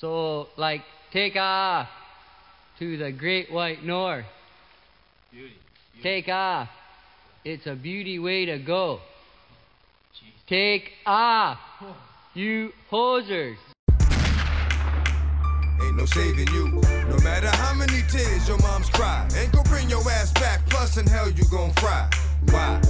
So, like, take off to the great white north. Beauty. Beauty. Take off. It's a beauty way to go. Take off, you hosers. Ain't no saving you. No matter how many tears your mom's cry. Ain't gonna bring your ass back. Plus, in hell, you gon' fry. Why?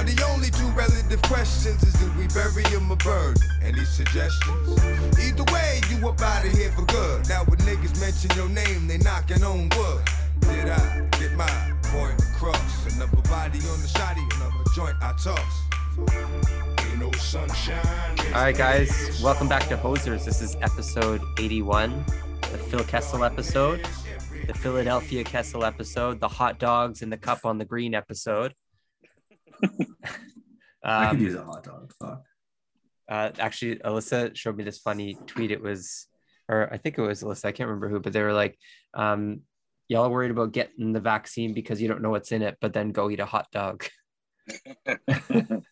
Now the only two relative questions is do we bury him or burn? Any suggestions? Either way, you up out of here for good. Now when niggas mention your name, they knocking on wood. Did I get my point across? Another body on the shoddy, another joint I toss. Ain't no sunshine. All right, guys, welcome back to Hosers. This is episode 81, the Phil Kessel episode, the Philadelphia Kessel episode, the hot dogs in the cup on the green episode. I could um, use a hot dog. Fuck. uh, actually, Alyssa showed me this funny tweet. It was, or I think it was Alyssa, I can't remember who, but they were like, um, y'all are worried about getting the vaccine because you don't know what's in it, but then go eat a hot dog. um,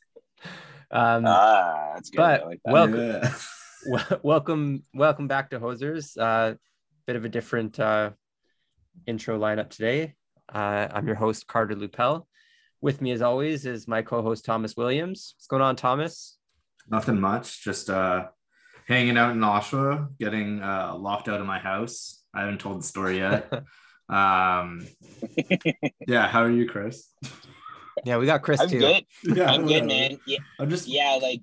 Ah, that's good. But like that. welcome, Yeah. Wel- welcome welcome back to hosers uh bit of a different uh intro lineup today uh i'm your host carter lupel with me as always is my co-host thomas williams what's going on thomas Nothing much. Just uh, hanging out in Oshawa, getting uh, locked out of my house. I haven't told the story yet. um, yeah. How are you, Chris? yeah we got chris I'm too good. Yeah, I'm good, man. Yeah, I'm just yeah, like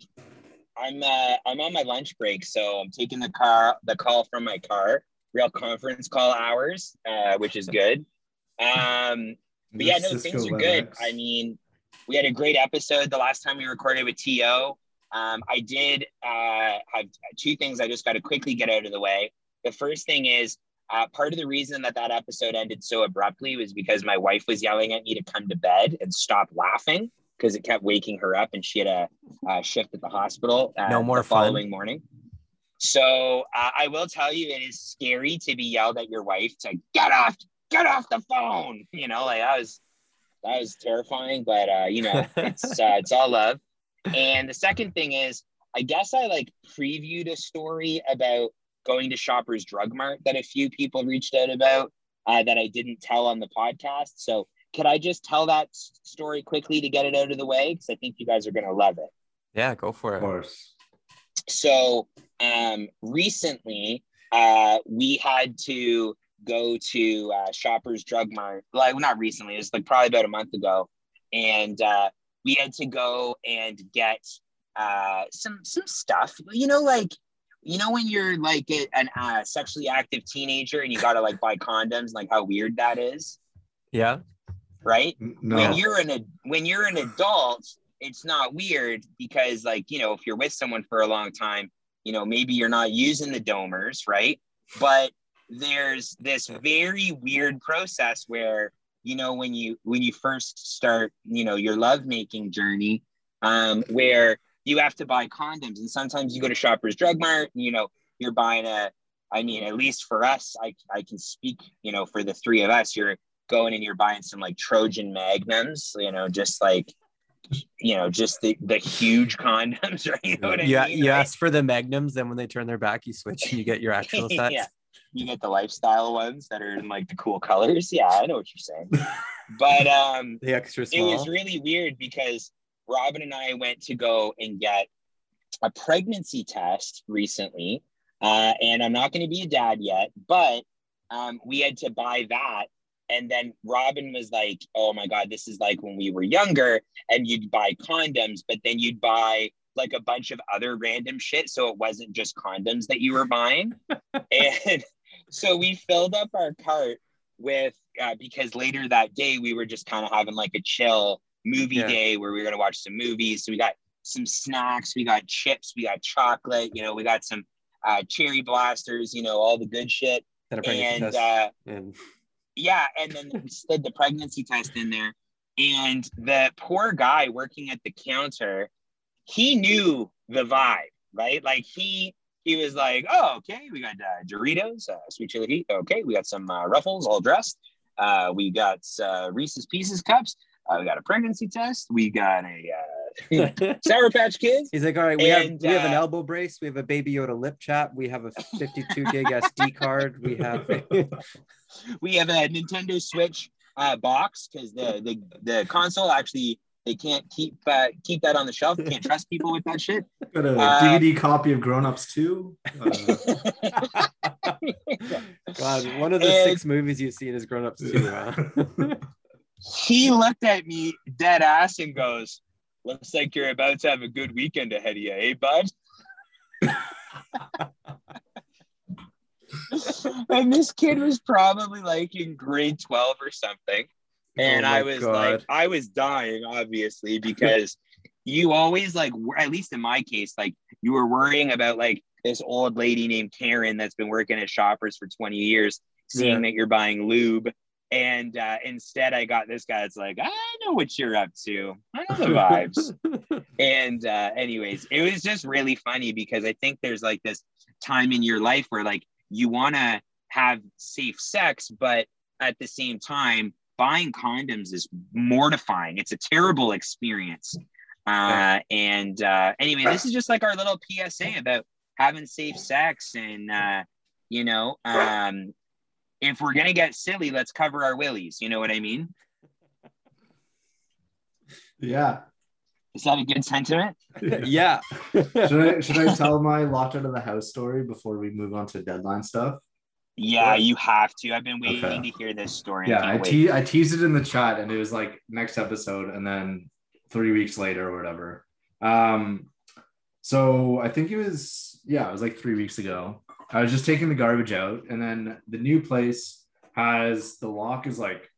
I'm uh I'm on my lunch break, so I'm taking the car the call from my car, real conference call hours, uh, which is good. Um but yeah, no, Cisco things are good. WebEx. I mean, we had a great episode the last time we recorded with TO. Um, I did uh, have two things I just got to quickly get out of the way. The first thing is uh, part of the reason that that episode ended so abruptly was because my wife was yelling at me to come to bed and stop laughing because it kept waking her up and she had a, uh shift at the hospital uh, No more the fun. following morning. So uh, I will tell you, it is scary to be yelled at your wife to get off, get off the phone. You know, like I was that was terrifying, but uh, you know, it's uh, it's all love. And the second thing is, I guess I like previewed a story about going to Shoppers Drug Mart that a few people reached out about uh, that I didn't tell on the podcast. So could I just tell that story quickly to get it out of the way? Because I think you guys are going to love it yeah go for it. of it course. so um recently uh we had to go to uh shoppers drug mart like not recently it was like probably about a month ago. And uh we had to go and get uh some some stuff. You know like you know when you're like a, an uh, sexually active teenager and you gotta like buy condoms like how weird that is? Yeah. Right? No. when you're an ad- when you're an adult it's not weird because like you know if you're with someone for a long time you know maybe you're not using the domers right? But there's this very weird process where you know when you when you first start you know your love making journey um where you have to buy condoms and sometimes you go to shoppers drug mart and you know you're buying a i mean at least for us i i can speak you know for the three of us you're going and you're buying some like trojan magnums you know just like you know just the the huge condoms right you know what i yeah mean you right? ask for the magnums then when they turn their back you switch and you get your actual sets yeah. You get the lifestyle ones that are in like the cool colors. Yeah, I know what you're saying. but um the extra small. it was really weird because Robin and I went to go and get a pregnancy test recently. Uh, and I'm not going to be a dad yet, but um, we had to buy that. And then Robin was like, oh my God, this is like when we were younger and you'd buy condoms, but then you'd buy like a bunch of other random shit. So it wasn't just condoms that you were buying. and so we filled up our cart with, uh, because later that day we were just kind of having like a chill movie Yeah. day where we were going to watch some movies. So we got some snacks, we got chips, we got chocolate, you know, we got some uh, cherry blasters, you know, all the good shit. Then a pregnancy And uh, and yeah, and then we slid the pregnancy test in there. And the poor guy working at the counter, he knew the vibe, right? Like he he was like, "Oh, okay, we got uh, Doritos, uh, sweet chili heat. Okay, we got some uh, Ruffles, all dressed. Uh, we got uh, Reese's Pieces cups. Uh, we got a pregnancy test. We got a uh, Sour Patch Kids. He's like, all right, we have And, we have an elbow brace, we have a baby Yoda lip chat, we have a 52 gig SD card, we have We have a Nintendo Switch uh, box because the, the the console actually they can't keep uh, keep that on the shelf. Can't trust people with that shit. Got a Uh, DVD copy of Grown Ups 2. Uh, God, one of the And- six movies you've seen is grown ups too, huh? he looked at me dead ass and goes, "Looks like you're about to have a good weekend ahead of you, eh, bud?" and this kid was probably like in grade 12 or something. And Oh I was God. like, I was dying, obviously, because you always like, at least in my case, like you were worrying about like this old lady named Karen that's been working at Shoppers for 20 years, seeing Yeah. that you're buying lube. And uh, instead, I got this guy that's like, I know what you're up to. I know the vibes. and uh, anyways, it was just really funny because I think there's like this time in your life where like you want to have safe sex, but at the same time, buying condoms is mortifying. It's a terrible experience. Uh, and uh, anyway, this is just like our little PSA about having safe sex and uh, you know, um, if we're gonna get silly, let's cover our willies. You know what I mean? yeah. Is that a good sentiment? yeah. Should I, should I tell my locked out of the house story before we move on to deadline stuff? Yeah, you have to. I've been waiting Okay. to hear this story. Yeah, I I, can't wait. te- I teased it in the chat and it was like next episode and then three weeks later or whatever. Um, so I think it was, yeah, it was like three weeks ago. I was just taking the garbage out and then the new place has the lock is like,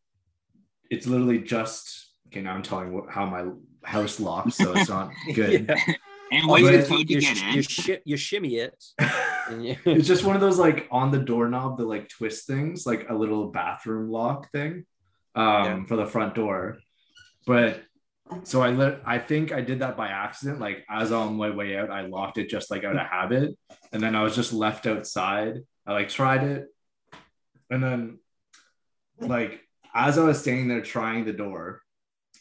it's literally just, okay, now I'm telling what, how my house locks, so it's not good. Yeah. and what's But the code to you, get sh- in? you, shi- you shimmy it. it's just one of those like on the doorknob, the like twist things, like a little bathroom lock thing um, Yeah. for the front door. But so I lit, I think I did that by accident. Like as on my way out, I locked it just like out of habit, and then I was just left outside. I like tried it, and then like as I was standing there trying the door,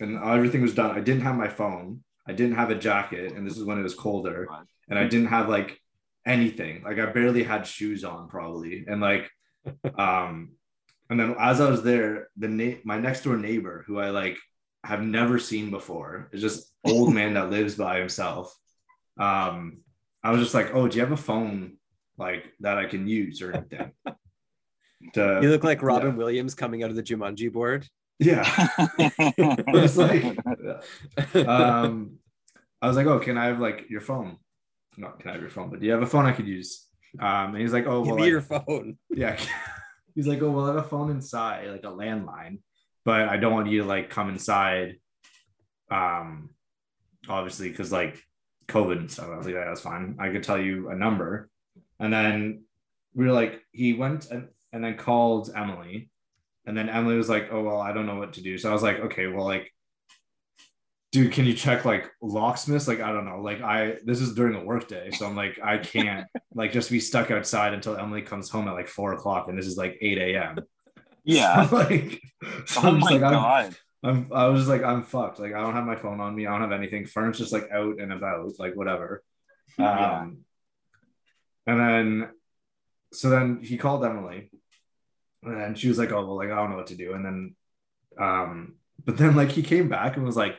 and everything was done. I didn't have my phone. I didn't have a jacket, and this is when it was colder, and I didn't have like anything. Like I barely had shoes on, probably, and like, um, and then as I was there, the na- my next door neighbor, who I like have never seen before, is just old man that lives by himself. Um, I was just like, oh, do you have a phone like that I can use or anything? To, you look like Robin Williams coming out of the Jumanji board. yeah. I was like, um, I was like, oh, can I have like your phone? Not can I have your phone, but do you have a phone I could use? Um, and he's like, oh, well, I- your phone. yeah. He's like, oh, well, I have a phone inside, like a landline, but I don't want you to like come inside. Um, obviously, because like COVID and stuff. I was like, yeah, that's fine. I could tell you a number. And then we were like, he went and, and then called Emily. And then Emily was like, oh, well, I don't know what to do. So I was like, okay, well, like, dude, can you check like locksmiths? Like, I don't know. Like, I, this is during the workday. So I'm like, I can't like just be stuck outside until Emily comes home at like four o'clock. And this is like 8 a.m. yeah. So, like, so Oh I'm just my like, I'm, god. I'm, I was just like, I'm fucked. Like, I don't have my phone on me. I don't have anything. Fern's just like out and about, like whatever. Yeah. Um, and then, so then he called Emily, and she was like, "Oh, well, like I don't know what to do." And then, um, but then like he came back and was like,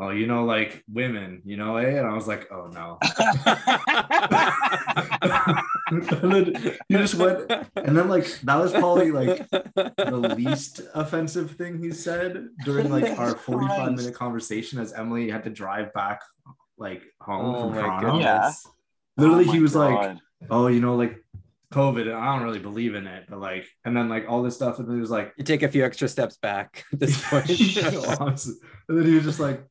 "Oh, you know, like women, you know, eh?" And I was like, "Oh no." you just went, and then like that was probably like the least offensive thing he said during like our 45 minute conversation as Emily had to drive back like home Oh from my Toronto. goodness. Yeah. Literally, Oh he my was like, "Oh, you know, like COVID. and I don't really believe in it, but like, and then like all this stuff, and then he was like, You take a few extra steps back at this point. And then he was just like,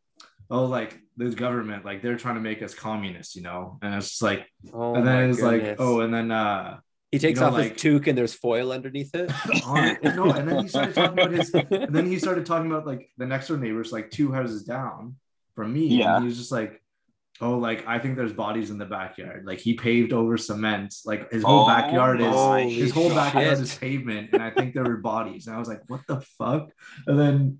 "Oh, like this government, like they're trying to make us communists, you know?" And it's just like, oh and then it's like, "Oh," and then uh, he takes you know, off like- his toque and there's foil underneath it. on it. no, and then he started talking about his, and then he started talking about like the next door neighbors, like two houses down from me. Yeah. And he was just like, oh, like I think there's bodies in the backyard. Like he paved over cement. Like his whole Oh backyard is my his whole backyard shit. is pavement, and I think there were bodies. And I was like, what the fuck? And then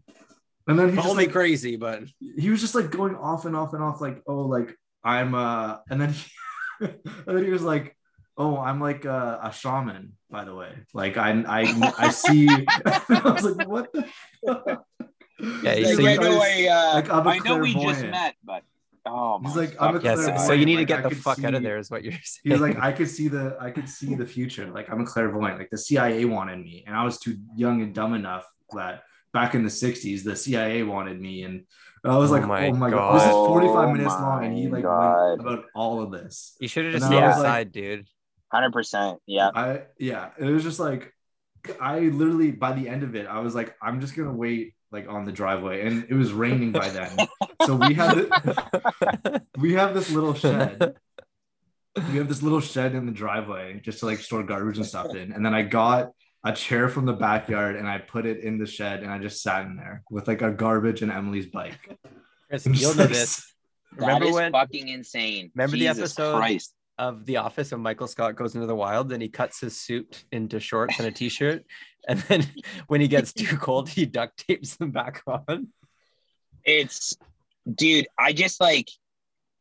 And then he Call just me like, crazy, but he was just like going off and off and off, like, oh, like I'm uh and then he, and then he was like, Oh, I'm like a, a shaman, by the way. Like I I I see I was like, what the fuck? Yeah, He's so like, you- I know, I, uh, like, I'm a I know we just met, but oh, He's my like, I'm a fucking yeah. So, God. so you need to get I the could fuck out of there, is what you're saying. He's like, I could see the I could see the future. Like I'm a clairvoyant. Like the CIA wanted me, and I was too young and dumb enough that back in the '60s the CIA wanted me, and I was Oh like, my oh my god, this is 45 God. minutes long, and he Oh like went about all of this. you should have just then stayed I like- dude. Hundred percent. Yeah. I yeah, it was just like I literally by the end of it, I was like, I'm just gonna wait like on the driveway, and it was raining by then, so we had the, we have this little shed. We have this little shed in the driveway just to like store garbage and stuff in, and then I got a chair from the backyard and I put it in the shed, and I just sat in there with like a garbage and Emily's bike. Chris, you'll know this. That Remember is when- fucking insane. Remember the episode? Christ. of The Office when Michael Scott goes into the wild and he cuts his suit into shorts and a t-shirt, and then when he gets too cold, he duct tapes them back on. It's, dude. I just like,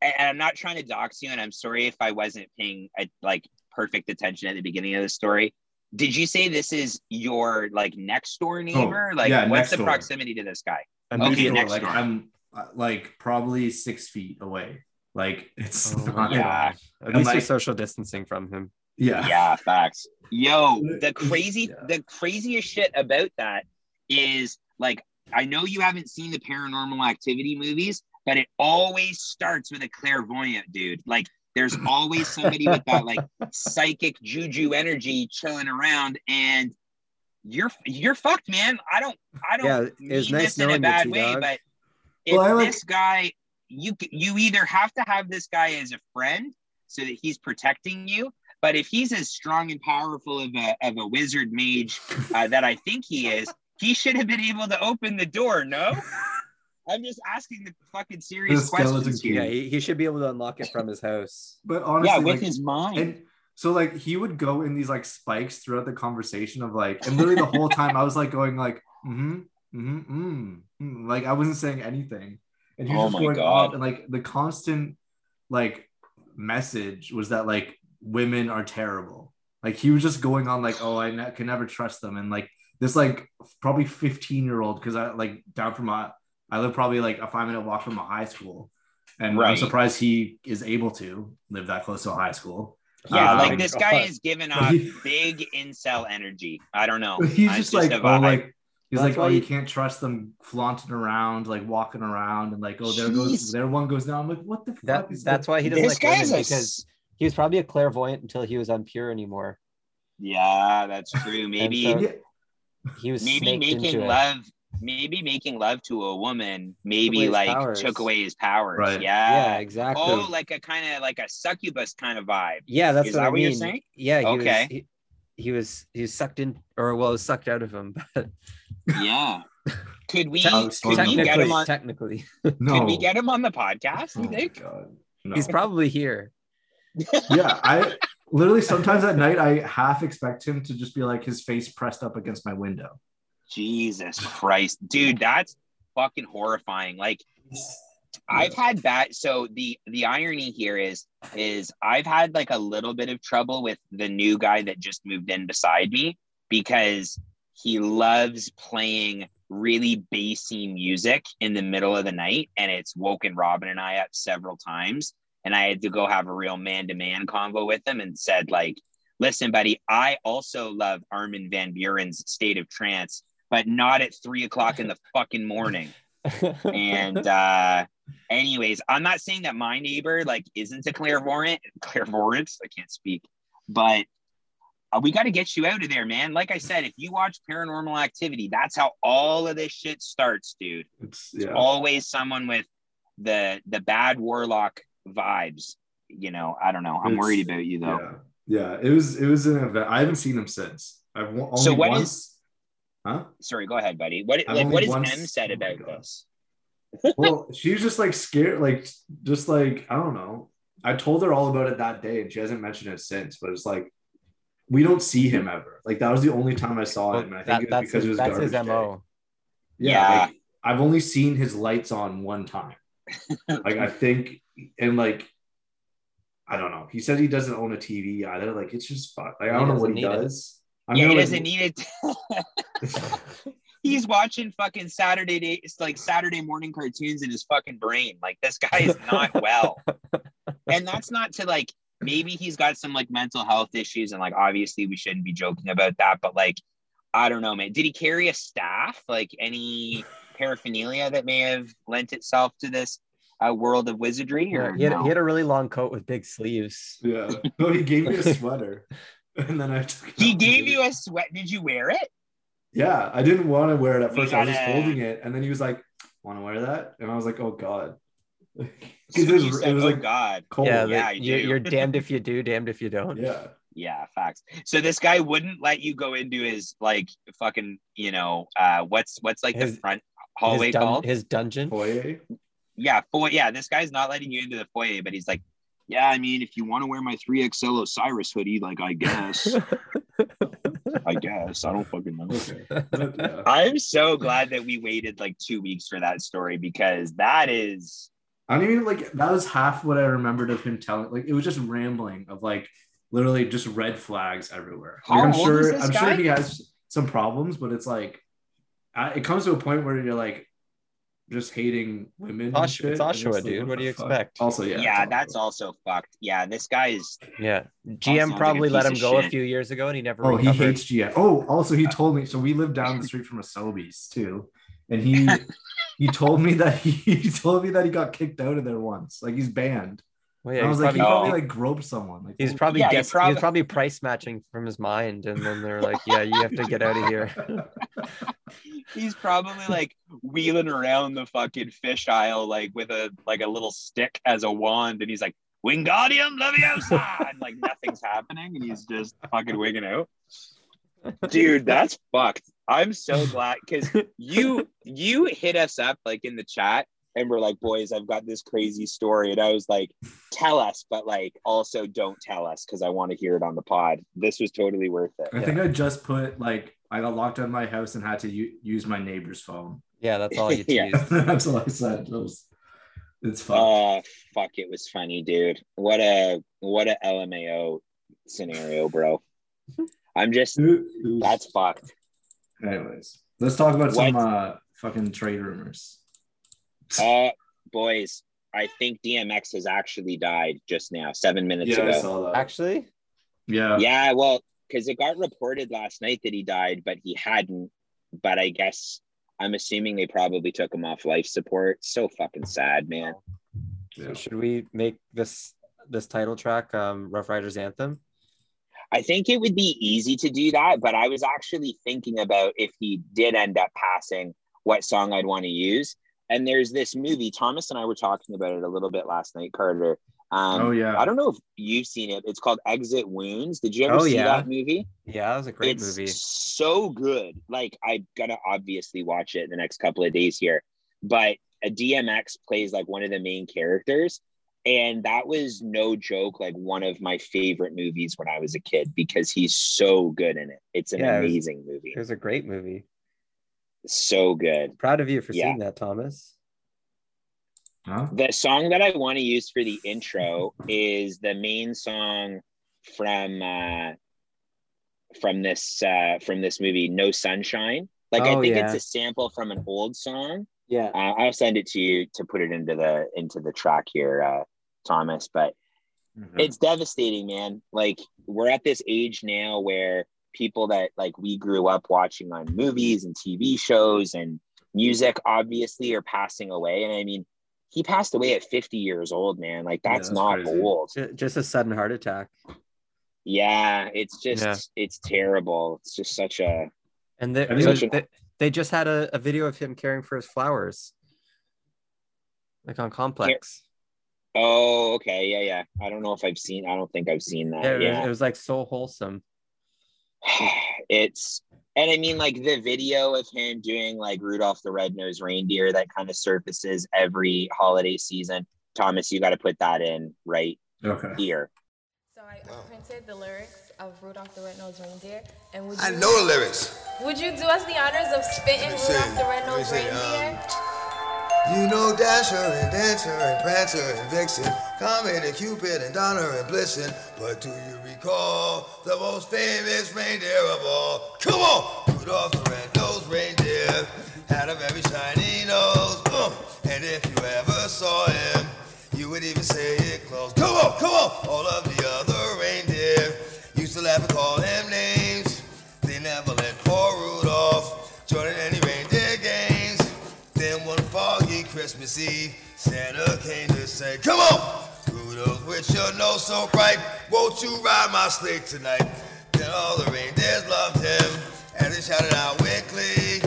and I'm not trying to dox you, and I'm sorry if I wasn't paying a, like perfect attention at the beginning of the story. Did you say this is your like next door neighbor? like, Oh, yeah, what's next the door. proximity to this guy? And Okay, Next door, next like door. I'm uh, like probably six feet away. Like it's Oh not- Yeah. At And least you're social distancing from him. yeah. yeah facts yo the crazy Yeah. the craziest shit about that is like i know you haven't seen the paranormal activity movies but it always starts with a clairvoyant dude like there's always somebody with that like psychic juju energy chilling around and you're you're fucked man i don't i don't Yeah, it mean nice this in a bad way T-Dog. but if Well, I like- this guy you you either have to have this guy as a friend so that he's protecting you but if he's as strong and powerful of a, of a wizard mage uh, that i think he is he should have been able to open the door no i'm just asking the fucking serious The questions key. here Yeah, he, he should be able to unlock it from his house. But honestly, yeah with like, his mind and so like he would go in these like spikes throughout the conversation of like, and literally the whole time I was like going like, mm-hmm, mm-hmm, mm, mm. like I wasn't saying anything, and he was Oh just my going God. off, and like the constant like message was that like women are terrible. Like he was just going on like, oh, I ne- can never trust them, and like this like probably fifteen year old because I like down from my I live probably like a five minute walk from a high school. And I'm surprised he is able to live that close to a high school. yeah Um, like this guy is giving off big incel energy i don't know He's I'm just like, a oh, like he's That's like, oh, you you- can't trust them flaunting around, like walking around, and like, oh, there Jeez. goes there one goes down. I'm like, what the fuck? That is that's that? why he doesn't this like women a because he was probably a clairvoyant until he was unpure anymore. yeah that's true maybe so- He was maybe making into it. love maybe making love to a woman maybe his like powers. took away his powers Right. yeah, Yeah, exactly. oh like a kind of like a succubus kind of vibe yeah, that's is what that I what mean. you're saying? Yeah, he Okay. was he, he was he was sucked in or well, it was sucked out of him. But yeah could we Te- could we get technically, him on technically, no. could we get him on the podcast Oh you my think God. No. he's probably here. yeah, I literally sometimes at night I half expect him to just be like his face pressed up against my window. Jesus christ dude that's fucking horrifying like I've had that. So the the irony here is is I've had like a little bit of trouble with the new guy that just moved in beside me because he loves playing really bassy music in the middle of the night, and it's woken Robin and I up several times. And I had to go have a real man to man convo with him and said like, "Listen, buddy, I also love Armin van Buuren's State of Trance, but not at three o'clock in the fucking morning." and uh anyways i'm not saying that my neighbor like isn't a clairvoyant clairvoyant i can't speak but uh, we got to get you out of there man like i said if you watch paranormal activity that's how all of this shit starts dude It's It's always someone with the the bad warlock vibes you know i don't know i'm It's- worried about you though Yeah, yeah. It was it was an event. I haven't seen him since. I've only So what once. is- Huh? sorry go ahead buddy what I've like what has once- m said oh about God. this well, she's just like scared, like just like I don't know. I told her all about it that day, and she hasn't mentioned it since. But it's like we don't see him ever. Like that was the only time I saw Well, him. And I that- think it was because his, it was that's his garbage day. Yeah, Yeah. like I've only seen his lights on one time. like I think, and like, I don't know. He said he doesn't own a TV either. Like it's just fuck. Like I don't know what he does. it. Does. I'm yeah, he doesn't need it. He's watching fucking Saturday day, it's like Saturday morning cartoons in his fucking brain. Like this guy is not well. and that's not to like maybe he's got some like mental health issues and like obviously we shouldn't be joking about that, but like I don't know, man. Did he carry a staff? Like any paraphernalia that may have lent itself to this uh, world of wizardry? Or Yeah, he, had, no? he had a really long coat with big sleeves. Yeah. No, he gave me a sweater, and then I took. it he gave you a sweat. Did you wear it? Yeah, I didn't want to wear it at We first. I was just holding it, and then he was like, "Want to wear that?" And I was like, "Oh God," So because it was, you it was oh like God. cold. yeah, yeah, that you, do. you're damned if you do, damned if you don't. yeah. Yeah, facts. So this guy wouldn't let you go into his like fucking, you know, uh what's what's like His- the front hallway his, dun- called? his dungeon. Foyer. yeah, foyer. Yeah, this guy's not letting you into the foyer, but he's like, yeah, I mean, if you want to wear my 3XL Osiris hoodie, like I guess, I guess. I don't fucking know. Okay. I'm so glad that we waited like two weeks for that story because that is I don't even like that was half what I remembered of him telling. Like it was just rambling of like literally just red flags everywhere. How like, I'm old sure is this I'm guy? sure he has some problems, but it's like I, it comes to a point where you're like just hating women. and Oshawa- shit, it's and Oshawa, like, dude. What do you fuck? expect? Also, yeah, yeah, that's Oshawa. also fucked. Yeah, this guy's Yeah, sounds GM like probably let him go of a few years ago, and he never. Oh, he hates GM. Oh, also he told me. So we live down the street from a Sobeys too, and he he told me that he, he told me that he got kicked out of there once. Like he's banned. Well, yeah, I he's was like, he probably, probably Oh. like groped someone. Like he's probably Yeah, he prob- he's probably price matching from his mind, and then they're like, "Yeah, you have to get out of here." he's probably like wheeling around the fucking fish aisle like with a like a little stick as a wand and he's like Wingardium Leviosa and like nothing's happening and he's just fucking wigging out. Dude, that's fucked. I'm so glad because you you hit us up like in the chat and we're like, boys, I've got this crazy story. And I was like, tell us, but like also don't tell us because I want to hear it on the pod. This was totally worth it. I think I just put like I got locked out of my house and had to u- use my neighbor's phone. Yeah, that's all you Yeah. That's all I said. It was, it's fun. Oh fuck, it was funny, dude. What a what a LMAO scenario, bro. I'm just that's fucked. Anyways, let's talk about some uh fucking trade rumors. Uh boys, I think DMX has actually died just now, seven minutes Yeah, I ago. saw that. Actually, Yeah. Yeah, well, because it got reported last night that he died, but he hadn't. But I guess I'm assuming they probably took him off life support. So fucking sad, man. Yeah. should we make this this title track um, Ruff Ryders anthem? I think it would be easy to do that, but I was actually thinking about if he did end up passing, what song I'd want to use. And there's this movie, Thomas and I were talking about it a little bit last night, Carter. Um, oh yeah. I don't know if you've seen it. It's called Exit Wounds. Did you ever Oh, see yeah. that movie? Yeah, that was a great movie. it's movie. so good. Like I gotta obviously watch it in the next couple of days here. But a DMX plays like one of the main characters. And that was no joke, like one of my favorite movies when I was a kid because he's so good in it. It's an Yeah, it was- amazing movie. It was a great movie. So good. Proud of you for Yeah. seeing that, Thomas. Huh? The song that I want to use for the intro is the main song from uh from this uh from this movie, No Sunshine. Like I Oh, think yeah. it's a sample from an old song. Yeah. Uh, I'll send it to you to put it into the into the track here, uh, Thomas. But Mhm. it's devastating, man. Like we're at this age now where people that like we grew up watching on movies and TV shows and music obviously are passing away. And I mean, he passed away at 50 years old, man. Like Yeah, that's that's not crazy. old. Just a sudden heart attack. Yeah, it's just Yeah. it's terrible. It's just such a And they, Have you- they, they, they just had a, a video of him caring for his flowers. Like on Complex. oh okay, yeah, yeah. I don't know if I've seen I don't think I've seen that. Yeah, it, was, yeah. it was like so wholesome. it's and I mean like the video of him doing like Rudolph the Red-Nosed Reindeer that kind of surfaces every holiday season. Thomas, you got to put that in right Okay. here. So I printed the lyrics of Rudolph the Red-Nosed Reindeer, and would you, I know the lyrics. would you do us the honors of spitting Let me. Rudolph the Red-Nosed see, um, Reindeer? You know Dasher and Dancer and Prancer and Vixen, Comet and Cupid and Donner and Blitzen. But do you recall the most famous reindeer of all? Come on! Rudolph the red-nosed reindeer had a very shiny nose. And if you ever saw him, you would even say it close. Come on, come on! All of the other reindeer used to laugh and call him names. Christmas Eve, Santa came to say, Come on! Rudolph, with your nose so bright, won't you ride my sleigh tonight? Then all the reindeers loved him, and they shouted out with glee.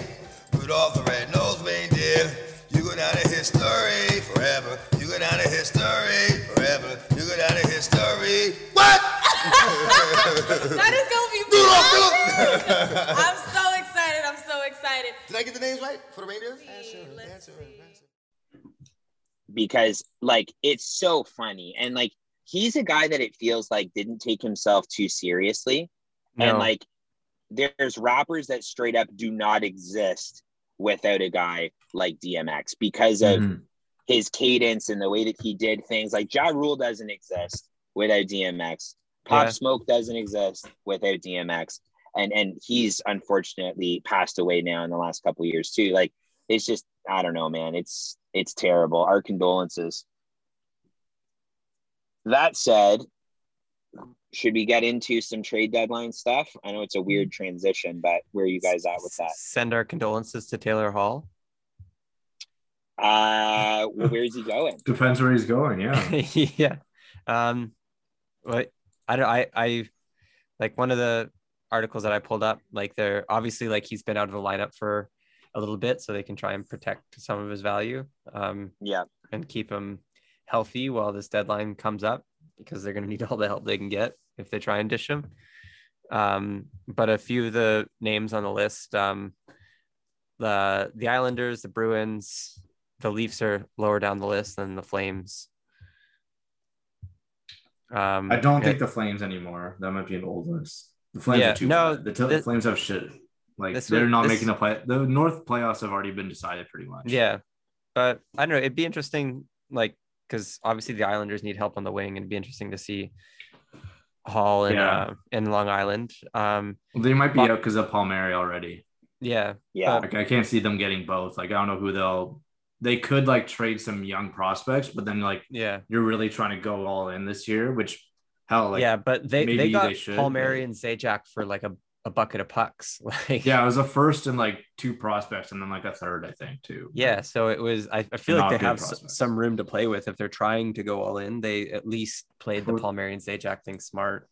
Rudolph the red-nosed reindeer, you go down in history forever. You go down in history forever. You go down in history. What? That is gonna be Rudolph, perfect. I'm so excited. I'm so excited. Did I get the names right for the reindeers? See, let's see. Because like it's so funny and like he's a guy that it feels like didn't take himself too seriously and like there's rappers that straight up do not exist without a guy like DMX because of Mhm. his cadence and the way that he did things. Like Ja Rule doesn't exist without DMX. Pop Yeah. Smoke doesn't exist without DMX. And and he's unfortunately passed away now in the last couple years too. Like it's just I don't know, man. It's it's terrible. Our condolences. That said, should we get into some trade deadline stuff? I know it's a weird transition, but where are you guys at with that? Send our condolences to Taylor Hall. Uh, where's he going? Depends where he's going. Yeah. yeah. Um, what I don't, I, I like one of the articles that I pulled up, like they're obviously like he's been out of the lineup for a little bit, so they can try and protect some of his value, um, Yeah, and keep him healthy while this deadline comes up because they're going to need all the help they can get if they try and dish him. Um, but a few of the names on the list, um, the the Islanders, the Bruins, the Leafs are lower down the list than the Flames. Um, I don't yeah, think the Flames anymore. That might be an old list. The Flames Yeah, are too no, bad. The, t- this- Flames have shit. Like this they're was- not this- making the play. The North playoffs have already been decided pretty much. Yeah, but I don't know. It'd be interesting, like, because obviously the Islanders need help on the wing, and it'd be interesting to see Hall and Yeah. uh, in Long Island. Um, Well, they might be But- out because of Palmieri already. yeah, yeah. Like I can't see them getting both. Like I don't know who they'll. They could like trade some young prospects, but then like yeah, you're really trying to go all in this year, which hell like yeah. But they they got they should, Palmieri but- and Zajac for like a, a bucket of pucks. Like, yeah, it was a first and like two prospects, and then like a third, I think too. yeah. So it was. I, I feel Not like they have s- prospects. some room to play with if they're trying to go all in. They at least played the Well- Palmieri and Zajac thing smart.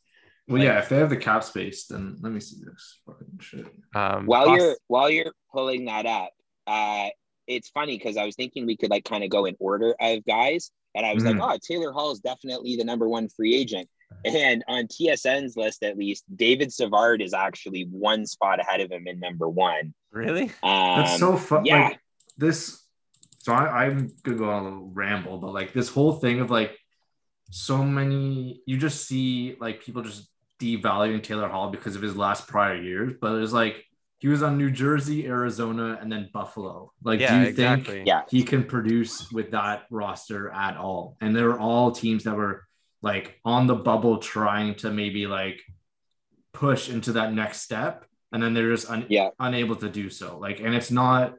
Well, yeah, if they have the cap space, then let me see this fucking shit. Um, while Boston- you're while you're pulling that up uh it's funny because i was thinking we could like kind of go in order of guys and i was Mhm. like oh taylor hall is definitely the number one free agent and on tsn's list at least david savard is actually one spot ahead of him in number one really, um, That's so fun. yeah Like this. So I, I'm gonna go on a little ramble, but like this whole thing of like so many, you just see like people just devaluing Taylor Hall because of his last prior years. But it's like he was on New Jersey, Arizona, and then Buffalo. Like, yeah, do you exactly. think yeah he can produce with that roster at all? And they were all teams that were like on the bubble trying to maybe like push into that next step. And then they're just un- Yeah. unable to do so. Like, and it's not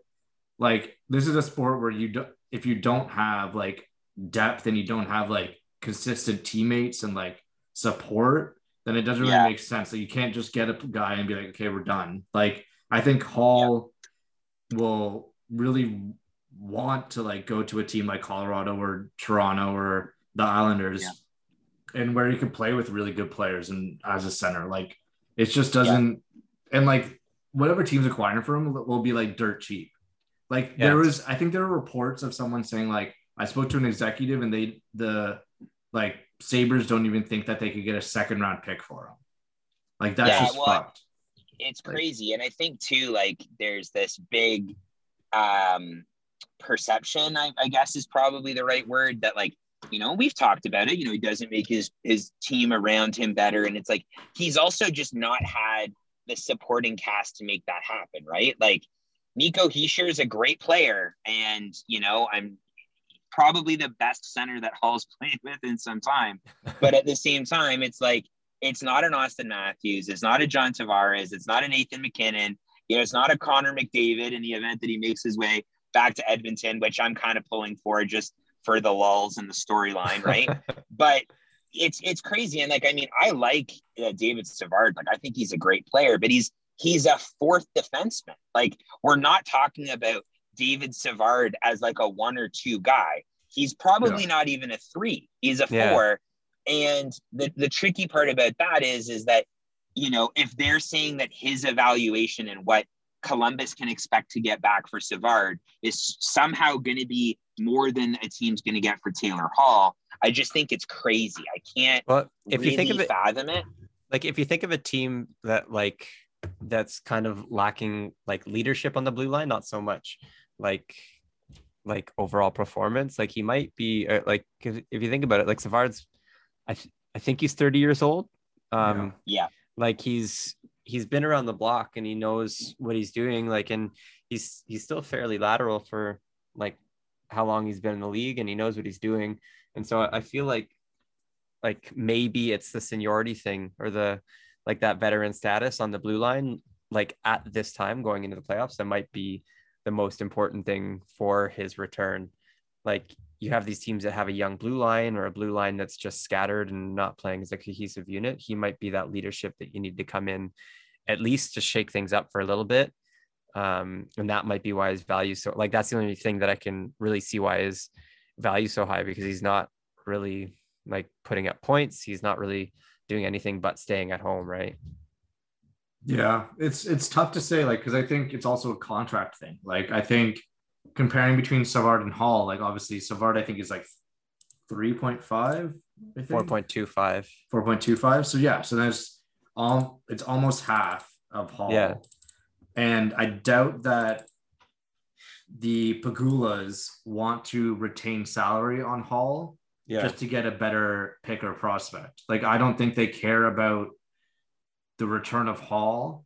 like this is a sport where you don't if you don't have like depth and you don't have like consistent teammates and like support, then it doesn't really Yeah. make sense. So you can't just get a guy and be like, okay, we're done. Like, I think Hall will really want to like go to a team like Colorado or Toronto or the Islanders and where he could play with really good players and as a center. Like it just doesn't and like whatever teams acquiring for him will be like dirt cheap. Like Yeah. there was I think there were reports of someone saying like I spoke to an executive and they the like Sabres don't even think that they could get a second round pick for him. Like that's Yeah, just well, fucked. it's Like- crazy and i think too like there's this big um perception I, I guess is probably the right word that like you know we've talked about it you know he doesn't make his his team around him better. And it's like he's also just not had the supporting cast to make that happen right? Like Nico Hischier is a great player, and you know I'm probably the best center that Hall's played with in some time. But at the same time, it's like it's not an Auston Matthews, it's not a John Tavares, it's not a Nathan MacKinnon, you know, it's not a Connor McDavid in the event that he makes his way back to Edmonton, which I'm kind of pulling for just for the lulls and the storyline, right? but it's it's crazy, and like I mean, I like uh, David Savard, like I think he's a great player, but he's he's a fourth defenseman. Like we're not talking about David Savard as like a one or two guy. He's probably yeah. not even a three. He's a yeah. four. And the, the tricky part about that is, is that, you know, if they're saying that his evaluation and what Columbus can expect to get back for Savard is somehow going to be more than a team's going to get for Taylor Hall, I just think it's crazy. I can't well, if really you think of it, fathom it. Like if you think of a team that like that's kind of lacking like leadership on the blue line, not so much like like overall performance. Like he might be uh, like if you think about it, like Savard's, I th- I think he's thirty years old. Um, yeah. Like he's he's been around the block and he knows what he's doing. Like and he's he's still fairly lateral for like how long he's been in the league and he knows what he's doing. And so I feel like like maybe it's the seniority thing or the like that veteran status on the blue line like at this time going into the playoffs that might be the most important thing for his return. Like you have these teams that have a young blue line or a blue line that's just scattered and not playing as a cohesive unit. He might be that leadership that you need to come in at least to shake things up for a little bit. Um, and that might be why his value so like that's the only thing that I can really see why his value so high because he's not really like putting up points. He's not really doing anything but staying at home, right? Yeah, it's it's tough to say, like, because I think it's also a contract thing. Like, I think comparing between Savard and Hall, like, obviously Savard, I think is like 3.5, 4.25, 4.25. So yeah, so there's all it's almost half of Hall. Yeah, and I doubt that the Pegulas want to retain salary on Hall yeah. just to get a better pick or prospect. Like, I don't think they care about the return of Hall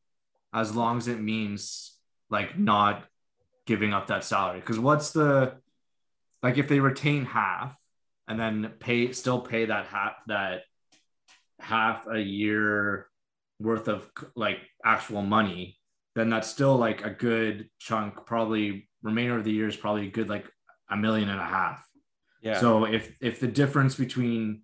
as long as it means like not giving up that salary. Because what's the like if they retain half and then pay still pay that half that half a year worth of like actual money, then that's still like a good chunk. Probably remainder of the year is probably a good like a million and a half. Yeah. So if if the difference between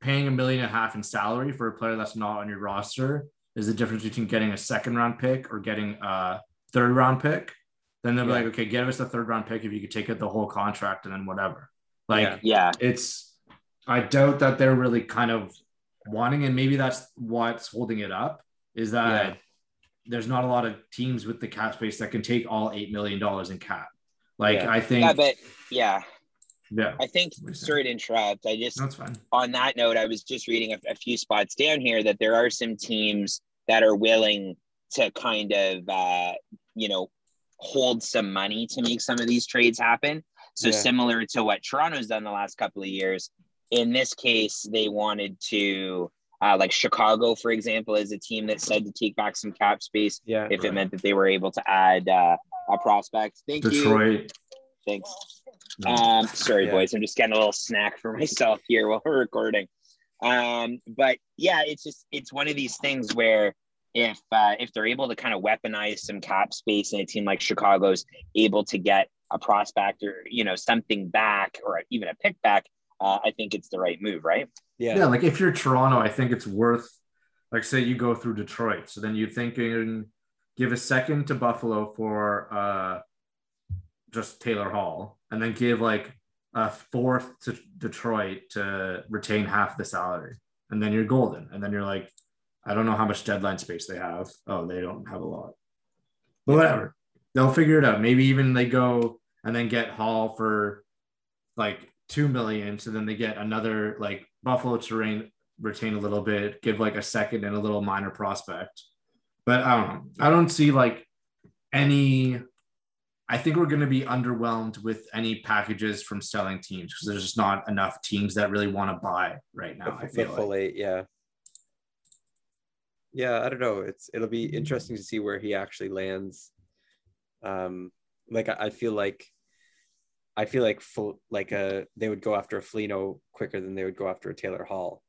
paying a million and a half in salary for a player that's not on your roster is the difference between getting a second round pick or getting a third round pick, then they'll be like, okay, give us the third round pick if you could take it the whole contract and then whatever. Like, yeah, it's, I doubt that they're really kind of wanting, and maybe that's what's holding it up is that yeah. there's not a lot of teams with the cap space that can take all $8 million in cap. Like, yeah. I think, yeah, but yeah. Yeah. I think sorry to interrupt. I just that's fine. On that note, I was just reading a, a, few spots down here that there are some teams that are willing to kind of uh, you know hold some money to make some of these trades happen. So yeah. similar to what Toronto's done the last couple of years. In this case, they wanted to uh, like Chicago, for example, is a team that said to take back some cap space yeah, if right. it meant that they were able to add uh, a prospect. Thank Detroit. you. Thanks. Um, sorry, yeah. boys. I'm just getting a little snack for myself here while we're recording. Um, but yeah, it's just it's one of these things where if uh, if they're able to kind of weaponize some cap space and a team like Chicago's able to get a prospect or you know something back or even a pick back, uh, I think it's the right move, right? Yeah. Yeah. Like if you're Toronto, I think it's worth like say you go through Detroit, so then you're thinking give a second to Buffalo for uh just Taylor Hall, and then give like a fourth to Detroit to retain half the salary, and then you're golden. And then you're like, I don't know how much deadline space they have. Oh, they don't have a lot, but whatever. They'll figure it out. Maybe even they go and then get Hall for like two million. So then they get another like Buffalo terrain retain a little bit, give like a second and a little minor prospect. But I don't know. I don't see like any I think we're going to be underwhelmed with any packages from selling teams because there's just not enough teams that really want to buy right now. I feel like. yeah, yeah. I don't know. It's it'll be interesting to see where he actually lands Um, like I, I feel like I feel like full, like a they would go after a Foligno quicker than they would go after a Taylor Hall.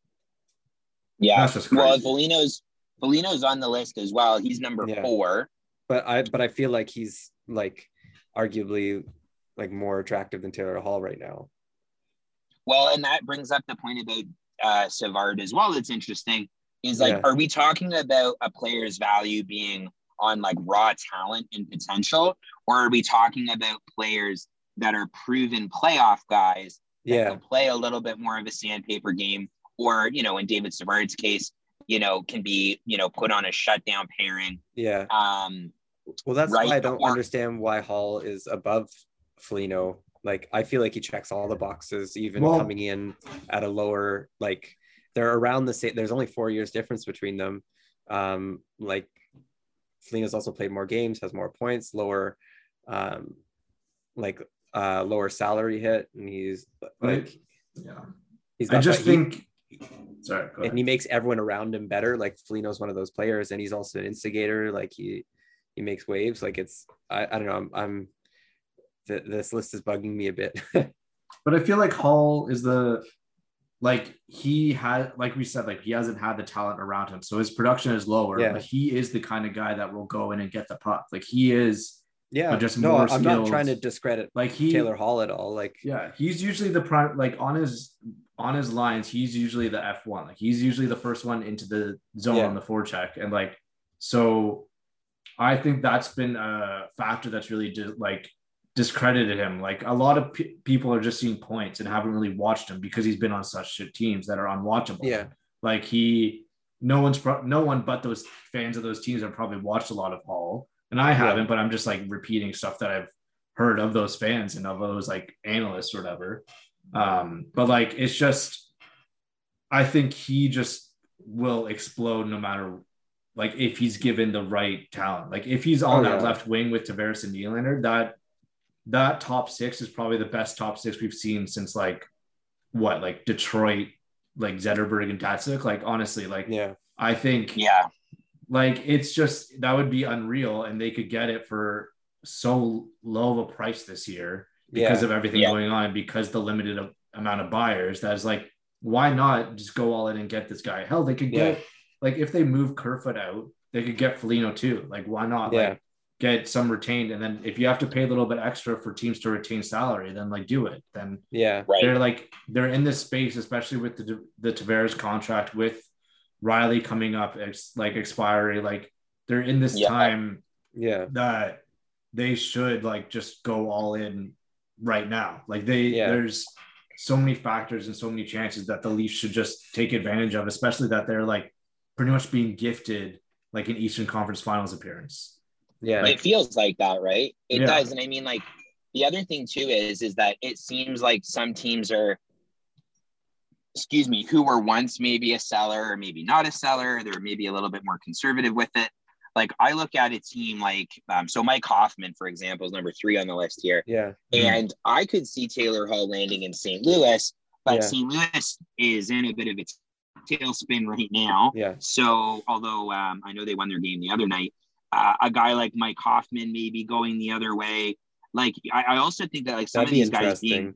Yeah. Well, crazy. Foligno's Foligno's on the list as well. He's number Yeah. four. But I but I feel like he's like arguably like more attractive than Taylor Hall right now. Well, and that brings up the point about uh, Savard as well. It's interesting. Is like, Yeah. are we talking about a player's value being on like raw talent and potential, or are we talking about players that are proven playoff guys that Yeah. can play a little bit more of a sandpaper game, or you know, in David Savard's case, you know, can be you know put on a shutdown pairing. Yeah. Um, Well, that's Right, why I don't or- understand why Hall is above Foligno. Like, I feel like he checks all the boxes, even Well- coming in at a lower, like, they're around the same. There's only four years difference between them. Um, like, Foligno's also played more games, has more points, lower, um, like, uh, lower salary hit, and he's like, Yeah. he's I just he- think. Sorry. Go and he makes everyone around him better. Like Foligno's one of those players, and he's also an instigator. Like he he makes waves. Like it's I, I don't know. I'm, I'm th- this list is bugging me a bit. But I feel like Hall is the like he had like we said like he hasn't had the talent around him, so his production is lower. Yeah. But he is the kind of guy that will go in and get the puck. Like he is yeah, just no, more I'm not trying to discredit like he Taylor Hall at all. Like Yeah, he's usually the prime like on his on his lines. He's usually the F one. Like he's usually the first one into the zone Yeah. on the forecheck, and like so, I think that's been a factor that's really di- like discredited him. Like a lot of pe- people are just seeing points and haven't really watched him because he's been on such shit teams that are unwatchable. Yeah. like he, no one's pro- no one but those fans of those teams have probably watched a lot of Hall, and I haven't. But I'm just like repeating stuff that I've heard of those fans and of those like analysts or whatever. Um, but like it's just I think he just will explode no matter like if he's given the right talent. Like if he's on Oh, that yeah. left wing with Tavares and Nylander, that that top six is probably the best top six we've seen since like what like Detroit, like Zetterberg and Datsyuk. Like honestly, like yeah, I think yeah, like it's just that would be unreal and they could get it for so low of a price this year because yeah, of everything Yeah. going on because the limited a- amount of buyers that's like why not just go all in and get this guy hell they could Yeah. get like if they move Kerfoot out they could get Foligno too like why not Yeah. like get some retained and then if you have to pay a little bit extra for teams to retain salary then like do it then yeah, right. they're like they're in this space, especially with the the Tavares contract with Riley coming up, ex, like expiry. Like they're in this Yeah. time yeah, that they should like just go all in right now. Like they Yeah. there's so many factors and so many chances that the Leafs should just take advantage of, especially that they're like pretty much being gifted like an Eastern Conference Finals appearance. Yeah, it feels like that, right? It Yeah. does. And I mean, like the other thing too is is that it seems like some teams are excuse me, who were once maybe a seller or maybe not a seller, they're maybe a little bit more conservative with it. Like I look at a team like um, so Mike Hoffman, for example, is number three on the list here. yeah, And I could see Taylor Hall landing in St. Louis, but Yeah. St. Louis is in a bit of a tailspin right now. yeah, So, although um, I know they won their game the other night, uh, a guy like Mike Hoffman maybe going the other way. Like, I, I also think that like some that'd of these guys being